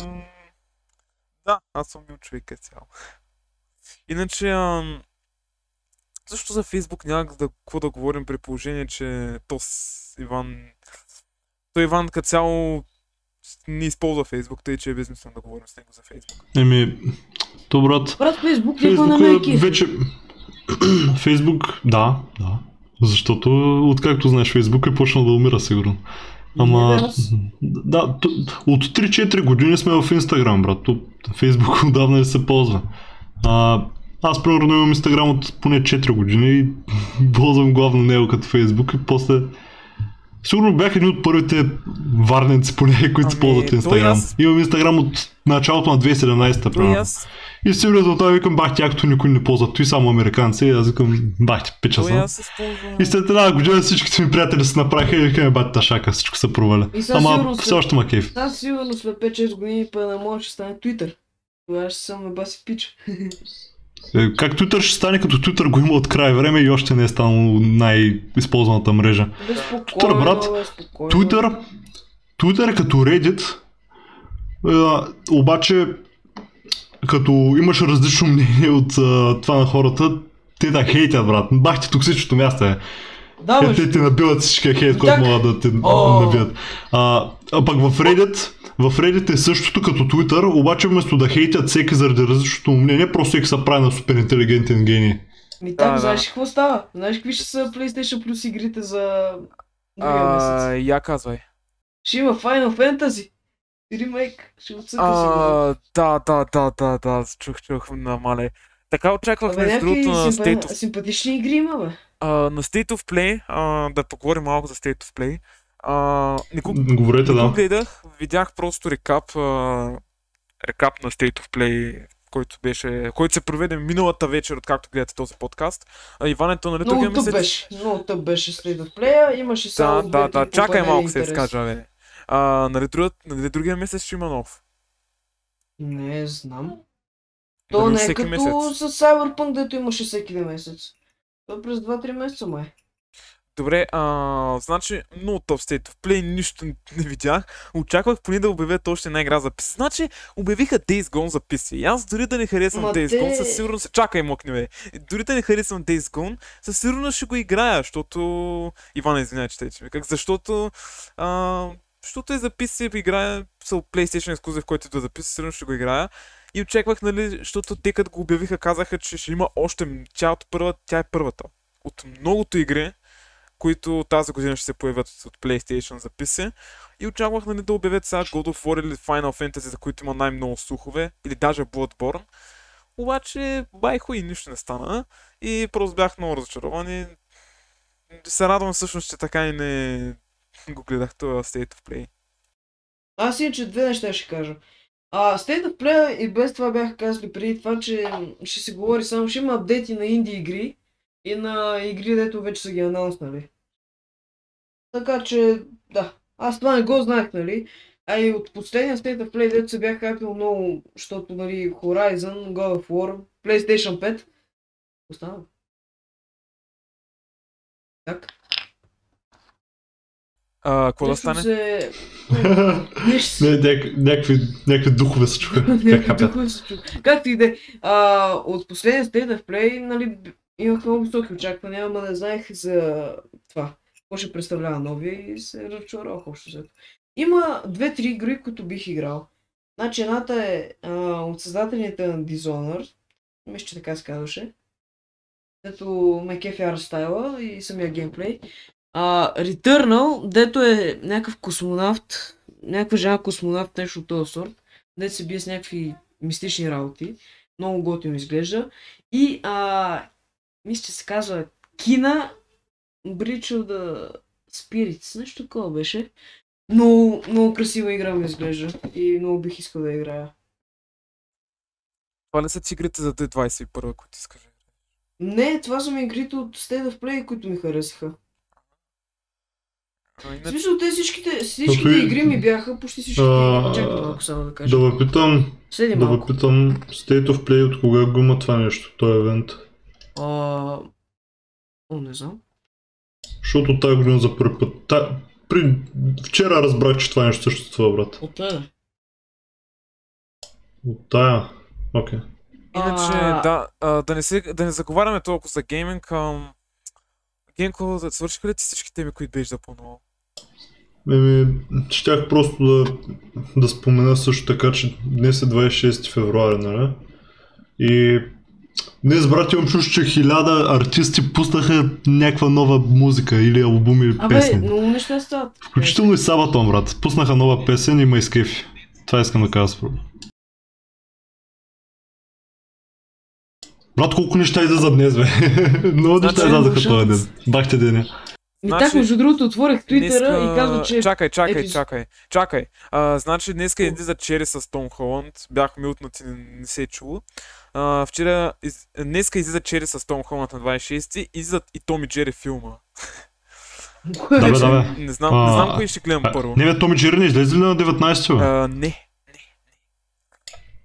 Speaker 2: Да, аз съм мил човек като цяло. Иначе. Защо за Фейсбук няма да, какво да говорим при положение, че то с Иван... Той Иван като цяло не използва Фейсбук, тъй че е безмислено да говорим с него за Фейсбук.
Speaker 1: Еми, то брат,
Speaker 3: Брат, Фейсбук
Speaker 1: Фейсбук
Speaker 3: е
Speaker 1: е вече... Фейсбук, да, да. Защото, откакто знаеш, Фейсбук е почнал да умира сигурно. Ама, да, от 3-4 години сме в Инстаграм, брат. То Фейсбук отдавна не се ползва. А, аз примерно имам Инстаграм от поне 4 години и ползвам главно него като Фейсбук и после Сигурно бях един от първите варненци поне, които
Speaker 2: Ами,
Speaker 1: ползват Инстаграм.
Speaker 2: аз-
Speaker 1: Имам Инстаграм от началото на 2017
Speaker 2: То и
Speaker 1: примерно.
Speaker 2: аз,
Speaker 1: И си влизам това викам, бах тякото никой не ползва, той само американци, и аз викам, бах ти пича съм.
Speaker 2: използвам.
Speaker 1: И след една година всичките ми приятели се направиха и викаме, бати ташака, всичко се проваля. Ама все още ма кейф.
Speaker 3: Аз сигурно след 5-6 години па на моя ще стане Twitter. Тогава ще съм на баси пич.
Speaker 1: Е, Как Twitter ще стане, като Twitter го има от край време и още не е станало най-използваната мрежа.
Speaker 3: Бе, спокойно,
Speaker 1: Twitter, брат,
Speaker 3: бе, спокойно.
Speaker 1: Twitter, Twitter е като Reddit, а, обаче като имаш различно мнение от а, това на хората, те да хейтят, брат. Бах ти токсичното място е.
Speaker 3: Да,
Speaker 1: Те, те ти набиват всичкия хейт, който могат да те набият. А, а пък в Reddit, в Reddit е същото като Twitter, обаче вместо да хейтят всеки заради различното му мнение, просто всеки се прави на супер интелигентен гений.
Speaker 3: Ми там,
Speaker 2: Да, да.
Speaker 3: знаеш какво става? Знаеш какви ще са PlayStation Plus игрите за другия месец?
Speaker 2: я казвай.
Speaker 3: Ще има Final Fantasy. Ремейк. Ще отсъка.
Speaker 2: А, да, да, да, да, да, чух, чух, на мале. Така очаквах
Speaker 3: Абе,
Speaker 2: между
Speaker 3: някакви
Speaker 2: другото на
Speaker 3: симпа...
Speaker 2: State of,
Speaker 3: симпатични игри има, бе.
Speaker 2: а, на State of Play, а, да поговорим малко за State of Play. А, не го,
Speaker 1: Говорете,
Speaker 2: не го
Speaker 1: да.
Speaker 2: гледах, видях просто рекап, а, рекап на State of Play, който беше, който се проведе миналата вечер, откакто гледате този подкаст. А, Иването, нали другия
Speaker 3: Много тъп
Speaker 2: месец?
Speaker 3: беше. Много тъп беше State of Play, имаше
Speaker 2: Да,
Speaker 3: само
Speaker 2: да,
Speaker 3: две-три
Speaker 2: да, чакай
Speaker 3: попадения
Speaker 2: малко се изкажа, бе. А, нали, другият, нали другия месец ще има нов?
Speaker 3: Не знам.
Speaker 2: Дали
Speaker 3: То не е като
Speaker 2: месец?
Speaker 3: с Cyberpunk, дето имаше всеки месец. То е през 2-3 месеца май.
Speaker 2: Добре, а, значи много топ State of Play, нищо не не видях. Очаквах поне да обявят още една игра за PC. Значи обявиха Days Gone за PC. И аз дори да не харесвам
Speaker 3: Ма
Speaker 2: Days Gone, със сигурност... Чакай, мокни бе. Дори да не харесвам Days Gone, със сигурност ще го играя, защото... Иван, извиняй, че те че виках. Защото... А, защото е за PC играя с PlayStation ексклюзив, който да записа, сигурно ще го играя. И очаквах, нали, защото те като го обявиха, казаха, че ще има още... Тя от първа, тя е първата. От многото игри, които тази година ще се появят от PlayStation за PC. И очаквах нали, да обявят сега God of War или Final Fantasy, за които има най-много слухове, или даже Bloodborne. Обаче байхо и нищо не стана. И просто бях много разочарован и се радвам всъщност, че така и не го гледах този State of Play.
Speaker 3: Аз иначе две неща ще кажа. А, State of Play и без това бяха казали преди това, че ще се говори само, ще има апдейти на инди игри и на игри, дето вече са ги анонснали. Така че, да. Аз това не го знаех, нали? А и от последния State of Play, дето се бях хайпил много, защото, нали, Horizon, God of War, PlayStation 5. Остава. Так.
Speaker 2: А, какво да стане?
Speaker 3: Се...
Speaker 1: Не, няк- някакви, някакви духове се чуха. Как
Speaker 3: Някакви
Speaker 1: хапят.
Speaker 3: духове се чу. Както и да е. От последния State of Play, нали, имах много високи очаквания, ама не знаех за това. Какво ще представлява новия и се разочаровах общо взето. Има две-три игри, които бих играл. Значи едната е а, от създателите на Dishonored, мисля, че така се казваше. Ето ме кефи арстайла и самия геймплей. А, Returnal, дето е някакъв космонавт, някаква жена космонавт, нещо от този сорт, дето се бие с някакви мистични работи. Много готино изглежда. И а, мисля, че се казва Кина Bridge of the Spirits, нещо такова беше. Много, много красива игра ми изглежда и много бих искал да играя.
Speaker 2: Това не са ти игрите за D21, които искаш.
Speaker 3: Не, това са ми игрите от State of Play, които ми харесаха. В смисъл, те всичките, всичките
Speaker 1: Той-
Speaker 3: игри ми бяха, почти всичките.
Speaker 1: А,
Speaker 3: Чакай малко само да кажа.
Speaker 1: Да ви питам, да ви питам, State of Play от кога го има това нещо, този евент?
Speaker 3: А... О, не знам.
Speaker 1: Защото тази година за първи път. Та, при... Вчера разбрах, че това нещо съществува, брат.
Speaker 3: От мен.
Speaker 1: От тая. Окей.
Speaker 2: иначе
Speaker 3: А-
Speaker 2: да, а, да, не се, да не заговаряме толкова за гейминг. Ам... Генко, да свършиха ли ти всички теми, които беше запълнувал?
Speaker 1: Еми, щях просто да, да спомена също така, че днес е 26 февруари, нали? И днес, брат, имам чуш, че хиляда артисти пуснаха някаква нова музика или албум или
Speaker 3: Абе,
Speaker 1: песни.
Speaker 3: много неща стават.
Speaker 1: Включително и Сабатон, брат. Пуснаха нова песен и ма изкефи. Това искам да кажа според. Брат, колко неща излизат днес, бе. Много неща
Speaker 2: Значи,
Speaker 1: излязаха този ден. Бахте деня.
Speaker 3: Ми так, между другото, отворих Твитъра и казва, че...
Speaker 2: Чакай, чакай,
Speaker 3: епизод-
Speaker 2: чакай, чакай. А, значи днеска излиза Чери с Том Холанд. Бях мютнати, не, не се е чуло. А, вчера, из... днеска излиза Чери с Том Холанд на 26-ти, излизат и Том и Джери филма.
Speaker 1: Да, бе, да, бе.
Speaker 2: Не знам, не знам
Speaker 1: А,
Speaker 2: кой ще гледам
Speaker 1: А,
Speaker 2: първо.
Speaker 1: Не, бе, Томи Джери не излезе ли на 19 бе?
Speaker 2: А, не.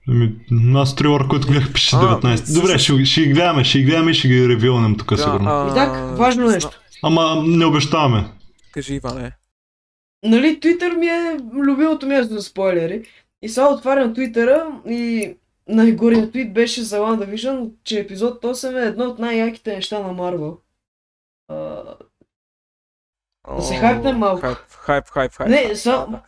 Speaker 1: Ами, аз трилър, който гледах, пише
Speaker 2: А,
Speaker 1: 19. Добре, ще, ги- ще ги гледаме, ще ги гледаме и ще ги ревилнем тук сигурно.
Speaker 2: а,
Speaker 3: И так, важно нещо.
Speaker 1: Ама не обещаваме.
Speaker 2: Кажи, Иване.
Speaker 3: Нали, Твитър ми е любимото място за спойлери. И сега отварям Твитъра и най-горният твит беше за WandaVision, че епизод 8 е едно от най-яките неща на Марвел. Да се
Speaker 2: О,
Speaker 3: хайпнем малко.
Speaker 2: Хайп, хайп, хайп, хайп.
Speaker 3: не, само,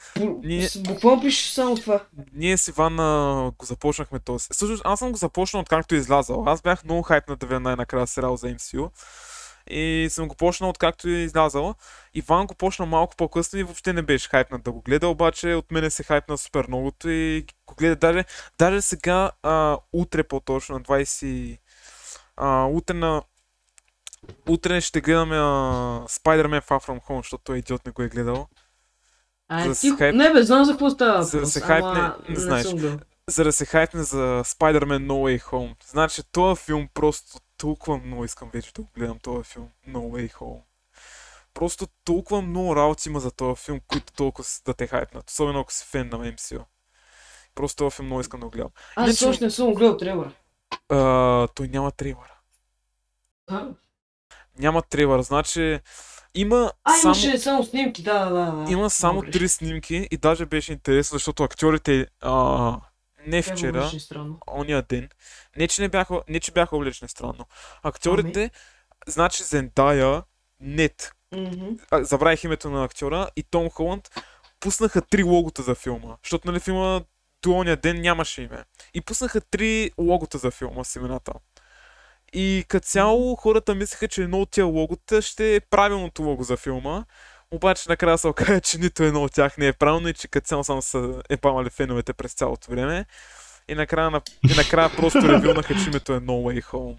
Speaker 2: Ние-
Speaker 3: буквално пише само това.
Speaker 2: Ние с Ивана го започнахме този. Всъщност, аз съм го започнал откакто е излязъл. Аз бях много хайп на да видя най-накрая сериал за MCU. И съм го почнал откакто е излязъл. Иван го почна малко по-късно и въобще не беше хайпнат да го гледа, обаче от мене се хайпна супер многото и го гледа даже, даже сега, а, утре по-точно, на 20... А, утре на... Утре ще гледаме а, Spider-Man Far From Home, защото той идиот не го е гледал.
Speaker 3: А,
Speaker 2: За
Speaker 3: ти...
Speaker 2: хайп-
Speaker 3: Не бе, знам за какво става.
Speaker 2: За да се хайпне,
Speaker 3: ама
Speaker 2: не знаеш.
Speaker 3: съм гледал.
Speaker 2: за да се хайпне за Spider-Man No Way Home. Значи този филм просто толкова много искам вече да го гледам този филм No Way Home. Просто толкова много работи има за този филм, които толкова да те хайпнат. Особено ако си фен на MCU. Просто този филм много искам да го гледам.
Speaker 3: Аз
Speaker 2: Иначе-
Speaker 3: още не съм гледал трейлера.
Speaker 2: А, той няма трейлър.
Speaker 3: А,
Speaker 2: Няма трейлър, значи има
Speaker 3: а
Speaker 2: само...
Speaker 3: имаше само снимки, да, да, да.
Speaker 2: Има само три снимки и даже беше интересно, защото актьорите а, не вчера, ония ден. Не, че не бяха, не, че бяха облечени странно. Актьорите, значи Зендая, Нет, а, забравих името на актьора и Том Холанд пуснаха три логота за филма. Защото нали филма до ония ден нямаше име. И пуснаха три логота за филма с имената. И като цяло хората мислеха, че едно от тия логота ще е правилното лого за филма. Обаче накрая се оказа, че нито едно от тях не е правилно и че като цяло само са епамали феновете през цялото време. И накрая, на... и накрая просто ревилнаха, че името е No Way Home.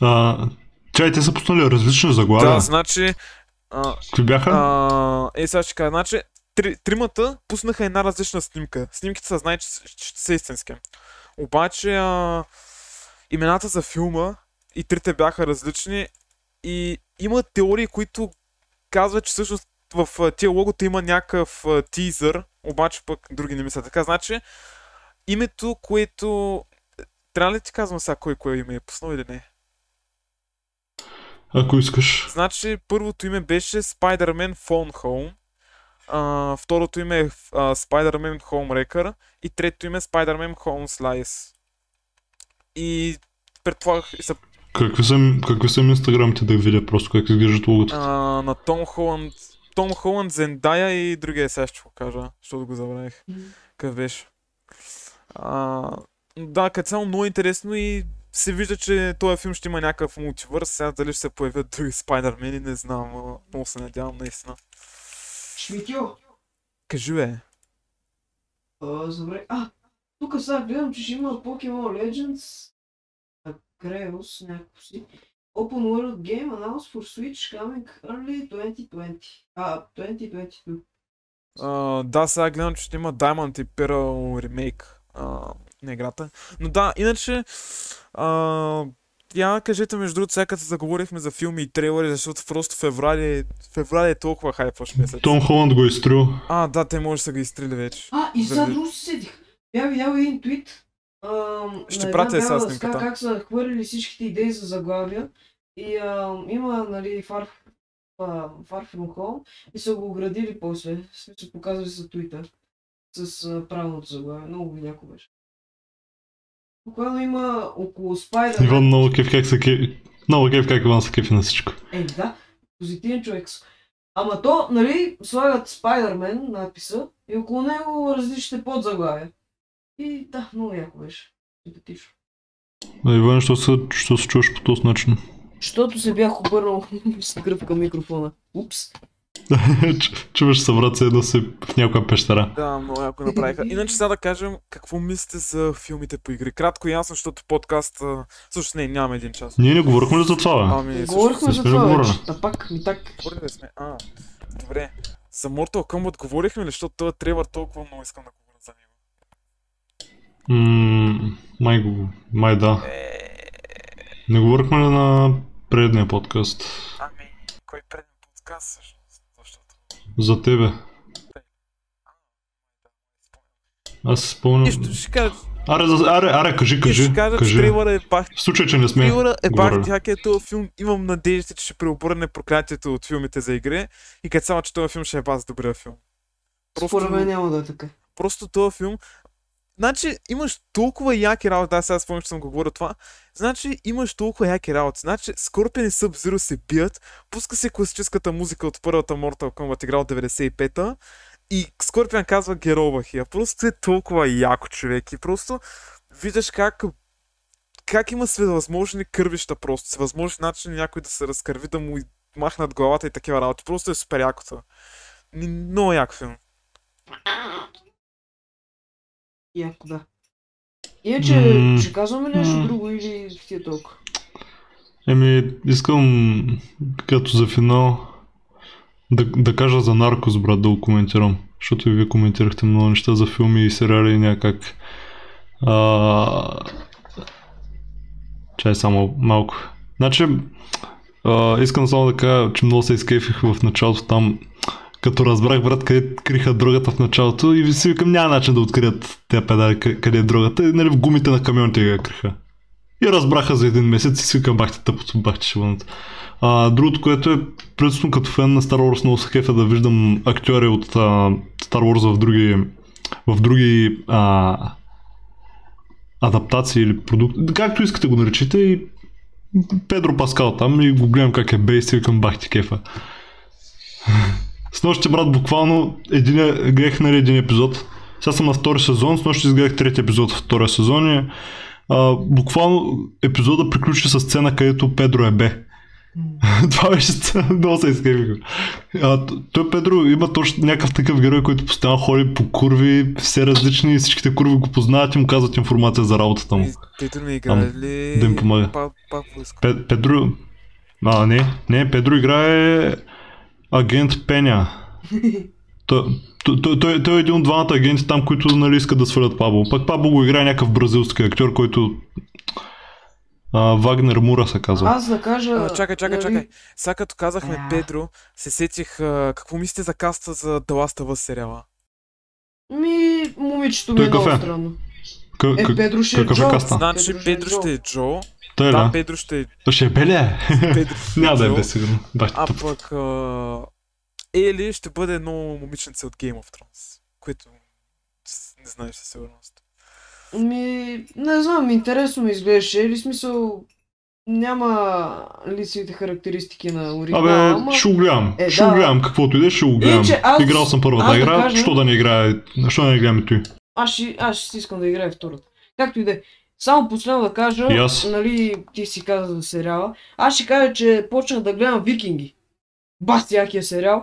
Speaker 1: А, чай, те са пуснали различни заглавия.
Speaker 2: Да, значи... А,
Speaker 1: Какви бяха?
Speaker 2: А, е, сега ще кажа, значи, три, тримата пуснаха една различна снимка. Снимките са знае, че, че са истински. Обаче, а, имената за филма и трите бяха различни и има теории, които казват, че всъщност в тия логота има някакъв тизър, обаче пък други не мислят така. Значи, името, което... Трябва ли ти казвам сега кой кое име е пуснал или не?
Speaker 1: Ако искаш.
Speaker 2: Значи, първото име беше Spider-Man Phone Home, а, второто име е а, Spider-Man Home Wrecker и третото име е Spider-Man Home Slice. И предполагах и са
Speaker 1: Какви са, какви са инстаграмите да видя просто как изглеждат логото?
Speaker 2: а, на Том Холанд, Том Холанд, Зендая и другия сега ще го кажа, защото го забравих. Какъв беше? А, да, като цяло много интересно и се вижда, че този филм ще има някакъв мултивърс. Сега дали ще се появят други Спайдермени, не знам, но много се надявам наистина.
Speaker 3: Шмитьо.
Speaker 2: Кажи бе.
Speaker 3: А, добре. А, тук сега гледам, че ще има Pokemon Legends. Акреус, някакво си. Open World Game announced for Switch coming early 2020. А, 2022.
Speaker 2: А, да, сега гледам, че ще има Diamond и Pearl ремейк а, на играта. Но да, иначе, а, я кажете между другото, сега като заговорихме за филми и трейлери, защото просто феврали, феврали е толкова хайпващ месец.
Speaker 1: Том Холанд го е изтрил.
Speaker 2: А, да, те може да са ги изстрели вече.
Speaker 3: А, и сега
Speaker 2: Заради-
Speaker 3: друго се сетих. Бях видял един твит. Ам,
Speaker 2: Ще
Speaker 3: на една
Speaker 2: пратя сега снимката.
Speaker 3: Как са хвърлили всичките идеи за заглавия. И ам, има, нали, Far, а, Far From Home и са го оградили после. В смисъл показали за Twitter. С а, правилното заглавие. Много яко беше. Буквално има около Spider-Man.
Speaker 1: Иван много кеф как се кефи. Много кеф как Иван се кефи на всичко.
Speaker 3: Е, да, позитивен човек. с- Ама то, нали, слагат Spider-Man надписа и около него различните подзаглавия. И да, много яко беше. Симпатично.
Speaker 1: А Иван, що се, що се чуваш по този начин?
Speaker 3: Защото се бях обърнал с гръб към микрофона. Упс.
Speaker 1: Чу- Чуваш се брат, се едно си в някоя пещера.
Speaker 2: Да, много яко направиха. Иначе сега да кажем какво мислите за филмите по игри. Кратко и ясно, защото подкаст... Всъщност не, нямаме един час.
Speaker 1: Ние не говорихме ли за това, бе?
Speaker 2: Ами, всъщност,
Speaker 3: Говорихме за това вече. Та пак ми так.
Speaker 2: говорили сме. А, добре. За Mortal Kombat говорихме ли, защото този трейлър толкова много искам да.
Speaker 1: М, Май го, май да. Не говорихме ли на предния подкаст?
Speaker 2: Ами, кой преден подкаст всъщност? Защото...
Speaker 1: За тебе. Аз си спомням.
Speaker 2: Нищо, ще кажа,
Speaker 1: Аре, за- аре, аре, кажи, кажи.
Speaker 2: ще кажа че
Speaker 1: кажи.
Speaker 2: трейлъра е бах
Speaker 1: В случай, че не сме
Speaker 2: Трейлъра е бах як е този филм. Имам надежда, че ще преобърне проклятието от филмите за игри. И като само, че този филм ще е баз добрия филм. Просто,
Speaker 3: Според мен няма да е така.
Speaker 2: просто този филм. Значи имаш толкова яки работи, да, сега спомням, че съм го говорил това. Значи имаш толкова яки работи. Значи Scorpion и Sub-Zero се бият, пуска се класическата музика от първата Mortal Kombat игра от 95-та и Scorpion казва here. Просто е толкова яко човек и просто виждаш как как има всевъзможни кървища просто, всевъзможни начини някой да се разкърви, да му махнат главата и такива работи. Просто е супер якото. Много як филм.
Speaker 3: Яко да. Иначе,
Speaker 1: М,
Speaker 3: ще казваме нещо
Speaker 1: м.
Speaker 3: друго или ти е толкова?
Speaker 1: Еми, искам като за финал да, да кажа за Наркос, брат, да го коментирам. Защото и вие коментирахте много неща за филми и сериали и някак. А... Чай само малко. Значи, а, искам само да кажа, че много се изкефих в началото там, като разбрах, брат, къде криха другата в началото и си викам, няма начин да открият тези педали, къ- къде е другата. И, нали, в гумите на камионите я криха. И разбраха за един месец и си викам, бахте тъпото, бахте шибаното. А, другото, което е, принципно като фен на Star Wars, много се кефа да виждам актьори от а, Star Wars в други, в други а, адаптации или продукти, както искате го наречете и Педро Паскал там и го гледам как е бейс и викам бахте кефа. С нощи, брат, буквално един, гледах нали, един епизод. Сега съм на втори сезон, с нощи изгледах трети епизод в втория сезон и а, буквално епизода приключи с сцена, където Педро е бе. Това беше много се т- той Педро има точно някакъв такъв герой, който постоянно ходи по курви, все различни всичките курви го познават и му казват информация за работата му.
Speaker 2: Петър ми играе ли...
Speaker 1: да им помага. Педро... А, не, не, Педро играе агент Пеня. Той, той, той, той, е един от двамата агенти там, които нали, искат да свалят Пабло. Пък Пабло го играе някакъв бразилски актьор, който а, Вагнер Мура се казва.
Speaker 3: Аз да кажа...
Speaker 2: А, чакай, чакай,
Speaker 3: нали,
Speaker 2: чакай. Сега като казахме
Speaker 3: А.
Speaker 2: Педро, се сетих а, какво мислите за каста за The Last of Us сериала?
Speaker 3: Ми, момичето ми
Speaker 1: Той
Speaker 3: е много
Speaker 1: какъв е?
Speaker 3: странно.
Speaker 1: К-
Speaker 3: Е, Педро ще е
Speaker 1: е
Speaker 3: Джо.
Speaker 2: Значи
Speaker 3: Педро ще е
Speaker 2: Педро
Speaker 3: Джо.
Speaker 2: ще е Джо.
Speaker 1: Той е
Speaker 2: Да,
Speaker 1: да.
Speaker 2: Педро ще
Speaker 1: Той ще е беле.
Speaker 2: Педро ще е
Speaker 1: Няма да е бе сигурно. Бах,
Speaker 2: А пък а, Ели ще бъде едно момиченце от Game of Thrones, което не знаеш със сигурност.
Speaker 3: Ми, не знам, интересно ми изглеждаше. Или смисъл, няма лицевите характеристики на оригинала,
Speaker 1: Абе,
Speaker 3: ама...
Speaker 1: ще го гледам.
Speaker 3: Е,
Speaker 1: ще го
Speaker 3: да.
Speaker 1: гледам, каквото и да е, ще го гледам.
Speaker 3: Аз-
Speaker 1: Играл съм първата
Speaker 3: аз да
Speaker 1: игра,
Speaker 3: кажа-
Speaker 1: що да не играе, що да не играем и той.
Speaker 3: Аз ще, аз ще си искам да играя втората. Както и да е. Само последно да кажа,
Speaker 1: аз.
Speaker 3: нали, ти си каза за сериала. Аз ще кажа, че почнах да гледам Викинги. Басти якия сериал.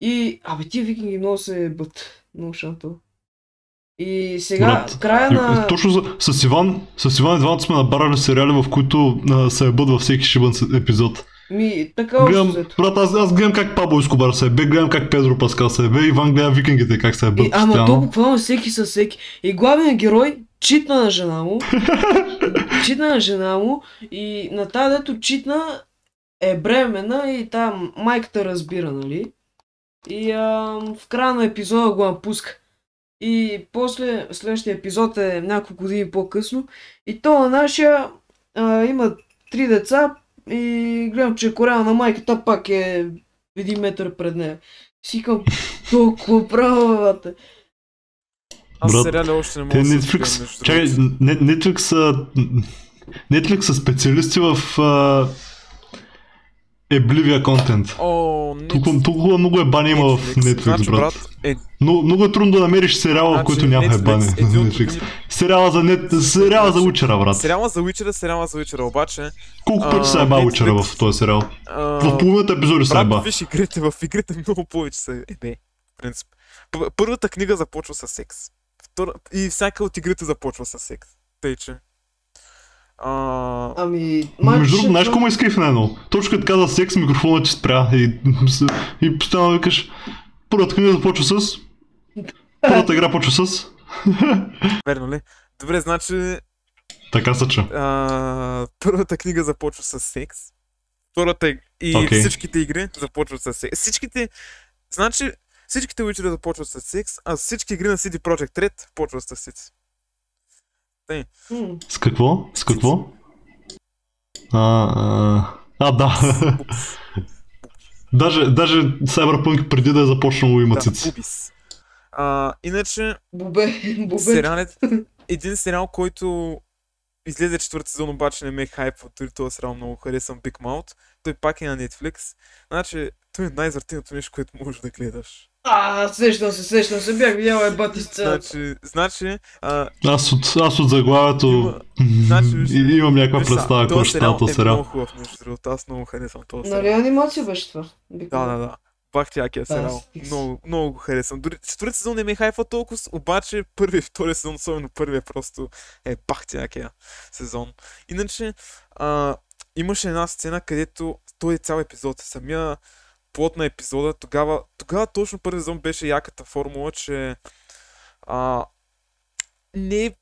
Speaker 3: И, абе, тия викинги много се бът. Много шанто. И сега,
Speaker 1: Брат,
Speaker 3: края на...
Speaker 1: Точно за, с Иван, с Иван и двамата сме набарали сериали, в които а, се ебат във всеки шибан епизод.
Speaker 3: Ми, така
Speaker 1: Гледам, брат, аз, аз гледам как Пабло Ескобар се ебе, гледам как Педро Паскал се ебе, Иван гледа викингите как се ебат
Speaker 3: И, ама то буквално всеки със всеки. И главният герой читна на жена му. читна на жена му и на тази дето читна е бремена и там майката разбира, нали? И а, в края на епизода го напуска. И после, следващия епизод е няколко години по-късно. И то на нашия а, има три деца и гледам, че корена на майката пак е един метър пред нея. Сикам толкова право, бате.
Speaker 2: Аз
Speaker 1: Брат,
Speaker 2: сериали още не мога да се
Speaker 1: Netflix, чакай, Netflix са, Netflix са специалисти в а, ебливия контент.
Speaker 2: О, не.
Speaker 1: Толкова, много е бани има в Netflix,
Speaker 2: Значи,
Speaker 1: брат.
Speaker 2: брат, е,
Speaker 1: Но, много е трудно да намериш сериала, в
Speaker 2: Значи,
Speaker 1: който няма
Speaker 2: Netflix,
Speaker 1: ебани.
Speaker 2: един от
Speaker 1: Netflix. Сериала за, нет... сериала за учера, брат.
Speaker 2: сериала за Witcher, сериала за Witcher, обаче...
Speaker 1: Колко пъти се еба
Speaker 2: Netflix-
Speaker 1: учера в този сериал?
Speaker 2: А,
Speaker 1: В половината епизоди се еба.
Speaker 2: виж игрите, в игрите много повече са ебе. В принцип. Първата книга започва с секс. Втора... И всяка от игрите започва с секс. Тъй, че... А...
Speaker 3: Ами,
Speaker 1: Между другото, знаеш какво ме изкайф най-много? Точно като каза секс, микрофона ти спря и, и постоянно викаш Първата книга започва с... Първата игра почва с...
Speaker 2: Верно ли? Добре, значи
Speaker 1: Така се чу.
Speaker 2: а, първата книга започва с секс. Втората и
Speaker 1: Окей.
Speaker 2: всичките игри започват с секс. Всичките... Значи, всичките Witcher започват с секс, а всички игри на CD Projekt Red почват с секс.
Speaker 3: М,
Speaker 1: С какво? С какво? А, а, а да. даже, даже Cyberpunk преди да е започнало има
Speaker 2: Да,
Speaker 1: цици.
Speaker 2: Бубис. А, иначе,
Speaker 3: Бубе, бубе.
Speaker 2: сериалът, един сериал, който излезе четвърти сезон, обаче не ме е хайпва, дори този сериал много харесвам Big Mouth. Той пак е на Netflix. Значи, той е най-зартиното нещо, което можеш да гледаш.
Speaker 3: А, сещам се, сещам се, бях видяла е бати сцената.
Speaker 2: Значи, значи, а,
Speaker 1: Аз от, аз от заглавието
Speaker 2: Има- значи, виж-
Speaker 1: и- имам някаква представа какво ще става този
Speaker 2: е много
Speaker 1: сериал.
Speaker 2: хубав, между другото. Аз много харесвам този
Speaker 3: Нали
Speaker 2: сериал.
Speaker 3: анимация беше това?
Speaker 2: Да, да, да. Бах тякия сериал.
Speaker 3: Стикс.
Speaker 2: Много, много го харесвам. Дори четвърти сезон не ме хайфа толкова, обаче първи и втори сезон, особено първият, просто е бах тякия сезон. Иначе, а, имаше една сцена, където той е цял епизод. Самия плот на епизода, тогава, тогава точно първи сезон беше яката формула, че а, не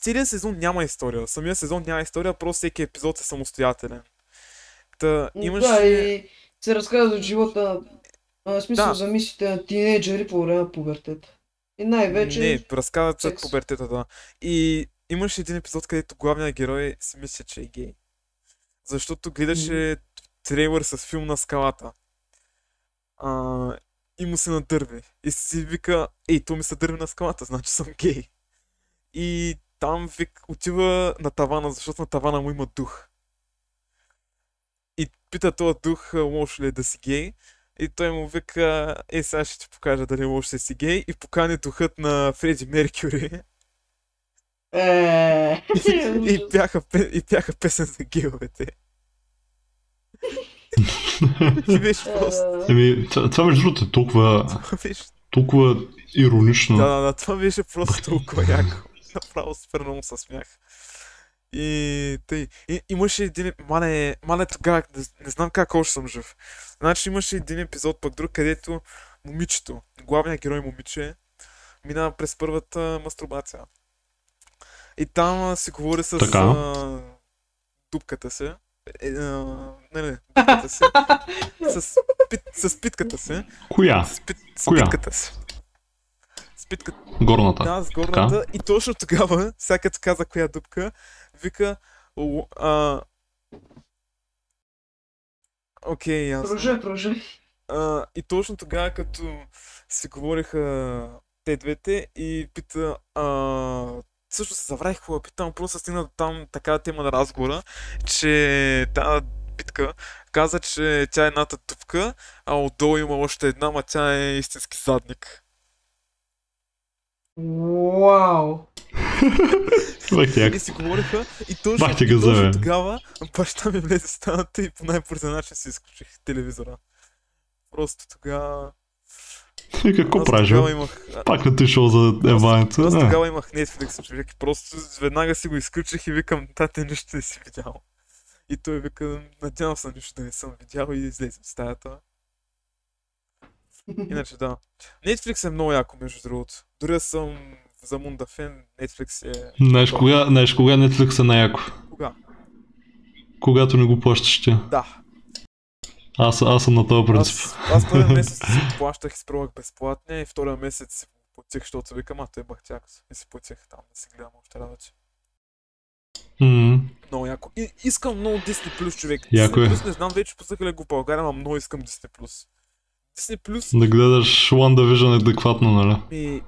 Speaker 2: целият сезон няма история. Самия сезон няма история, просто всеки епизод е самостоятелен. Та, имаш...
Speaker 3: Да, и се разказва от живота, а, смисъл
Speaker 2: Да.
Speaker 3: за мисите на тинейджери по време на пубертета. И най-вече...
Speaker 2: Не, разказват след пубертета, да. И имаше един епизод, където главният герой си мисли, че е гей. Защото гледаше трейлър с филм на скалата. А, и му се надърви. И си вика, ей, то ми се дърви на скалата, значи съм гей. И там вик, отива на тавана, защото на тавана му има дух. И пита този дух, лошо ли е да си гей. И той му вика, е, сега ще ти покажа дали лошо да си гей. И покани духът на Фреди Меркюри.
Speaker 3: Е,
Speaker 2: и, пяха, пе- и пяха песен за гейовете. и беше просто...
Speaker 1: Еми, това, между другото е толкова, толкова иронично.
Speaker 2: Да, да, да, това беше просто толкова яко. Направо супер много се смях. И тъй. И, имаше един... Мале, мале тогава, не, не знам как още съм жив. Значи имаше един епизод пък друг, където момичето, главният герой момиче, минава през първата мастурбация. И там а, си говори с
Speaker 1: Така.
Speaker 2: а, дупката си. Е, не, дупката си. с, пит, с питката си.
Speaker 1: Коя?
Speaker 2: С, пит, с
Speaker 1: Коя?
Speaker 2: питката си. С питката.
Speaker 1: Горната.
Speaker 2: Да, с горната. И точно тогава, като каза коя дупка, вика... «О, А... Окей, ясно.
Speaker 3: Продължай, продължай.
Speaker 2: А, и точно тогава, като си говориха те двете и пита... А... Също се забравих какво питам, просто стигна до там така тема на разговора, че тази битка каза, че тя е едната дупка, а отдолу има още една, ма тя е истински задник.
Speaker 3: Вау.
Speaker 2: И си говориха и точно, и точно тогава баща ми влезе в стаята и по най-бързия начин си изключих телевизора. Просто тогава...
Speaker 1: И какво
Speaker 2: аз
Speaker 1: правиш,
Speaker 2: тогава имах...
Speaker 1: Пак не ти шоу за еването.
Speaker 2: Аз
Speaker 1: Е.
Speaker 2: тогава имах Netflix, човек, и просто веднага си го изключих и викам, тате, нищо не си видял. И той вика, надявам се нищо да не съм видял и излезе в стаята. Иначе да. Netflix е много яко, между другото. Дори съм за Мунда фен, Netflix е...
Speaker 1: Знаеш кога, знаеш кога Netflix е най-яко?
Speaker 2: Кога?
Speaker 1: Когато не го плащаш ти.
Speaker 2: Да.
Speaker 1: Аз, аз съм на този принцип.
Speaker 2: Аз, аз първия месец си плащах и спробвах безплатния и втория месец си платих, защото викам, а той бахтяк и си платих там да си гледам още работи.
Speaker 1: М,
Speaker 2: Много яко. И, искам много Disney Plus, човек.
Speaker 1: Яко
Speaker 2: Disney
Speaker 1: е.
Speaker 2: Plus, не знам вече пуснаха ли го в България, но много искам Disney Plus. Disney Plus,
Speaker 1: Да гледаш One Division адекватно, нали?
Speaker 2: ми...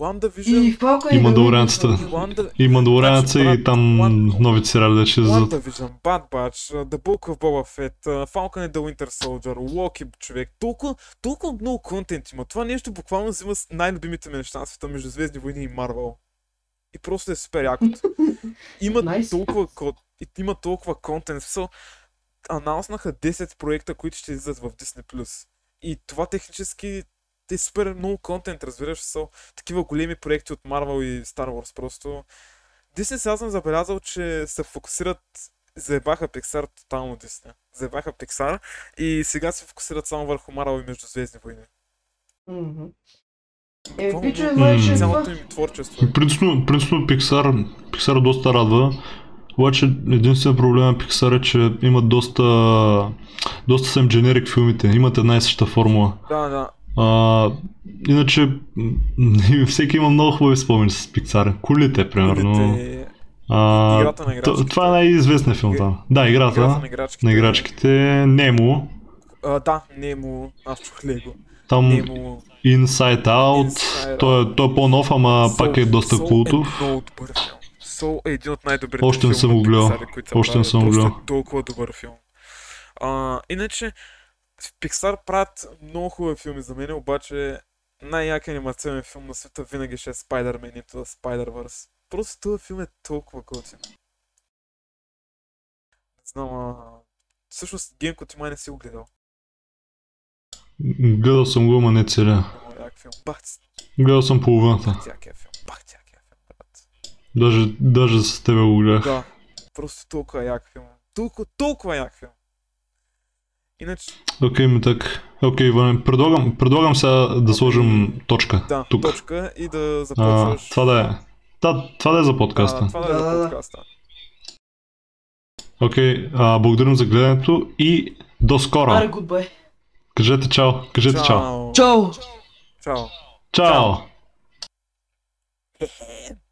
Speaker 2: WandaVision,
Speaker 3: И Falcon
Speaker 1: И
Speaker 3: and the
Speaker 1: Мандалорианцата.
Speaker 2: Wanda...
Speaker 1: И Мандалорианеца
Speaker 2: Значи,
Speaker 1: и там
Speaker 2: брат,
Speaker 1: новите сериали да ще излизат.
Speaker 2: WandaVision, Bad Batch, uh, The Book of Boba Fett, uh, Falcon and the Winter Soldier, Loki, човек. Толкова, толкова много контент има. Това нещо буквално взима с най-любимите ми неща на света между Звездни войни и Марвел. И просто е супер якото. Има
Speaker 3: Nice.
Speaker 2: толкова и има толкова контент. Смисъл, анонснаха 10 проекта, които ще излизат в Disney+. И това технически е супер много контент, разбираш се. Такива големи проекти от Marvel и Star Wars просто. Disney сега съм забелязал, че се фокусират заебаха Pixar тотално Disney. Заебаха Pixar и сега се фокусират само върху Marvel и Междузвездни войни.
Speaker 3: Мгм. Е,
Speaker 2: Цялото им творчество. е.
Speaker 1: Принципно, принципно Pixar, Pixar доста радва. Обаче единственият проблем на Pixar е, че имат доста, доста са им generic филмите. Имат една и съща формула.
Speaker 2: Да, да.
Speaker 1: А, иначе всеки има много хубави спомени с Pixar. Колите, примерно.
Speaker 2: Колите,
Speaker 1: А,
Speaker 2: Играта на играчките.
Speaker 1: това е най-известният филм там. Да, играта,
Speaker 2: играта на играчките.
Speaker 1: на играчките. Немо.
Speaker 2: А, да, Немо, аз чух Лего.
Speaker 1: Там
Speaker 2: Немо.
Speaker 1: Inside Out.
Speaker 2: Inside
Speaker 1: Той, е- той е по-нов, ама пак е доста
Speaker 2: Soul
Speaker 1: култов.
Speaker 2: Е много добър филм. Сол е един от най-добрите
Speaker 1: Още не съм го гледал. Още не съм го
Speaker 2: Просто е
Speaker 1: гледал.
Speaker 2: толкова добър филм. А, иначе, в Pixar правят много хубави филми за мен, обаче най-якият анимационен филм на света винаги ще е Spider-Man и това Spider-Verse. Просто този филм е толкова готин. Не знам, а... Всъщност, Генко, ти май не си го гледал.
Speaker 1: Гледал съм го, ама не целя. Гледал съм половината.
Speaker 2: бах якия филм. Бах якия филм, брат.
Speaker 1: Даже, даже с тебе го гледах.
Speaker 2: Да, просто толкова як филм. Толкова, толкова як филм. Иначе,
Speaker 1: Окей, ми так. Окей, Иване, предлагам, предлагам сега да сложим точка
Speaker 2: да,
Speaker 1: тук.
Speaker 2: точка и да
Speaker 1: А,
Speaker 2: започваш.
Speaker 1: това да е. Да, това да е за подкаста.
Speaker 2: Да, това да, е
Speaker 3: Да,
Speaker 2: за подкаста.
Speaker 1: Окей, а, благодарим за гледането и до скоро.
Speaker 3: Аре, гудбай.
Speaker 1: Кажете чао. Кажете чао.
Speaker 2: Чао.
Speaker 3: Чао!
Speaker 2: Чао.
Speaker 1: Чао.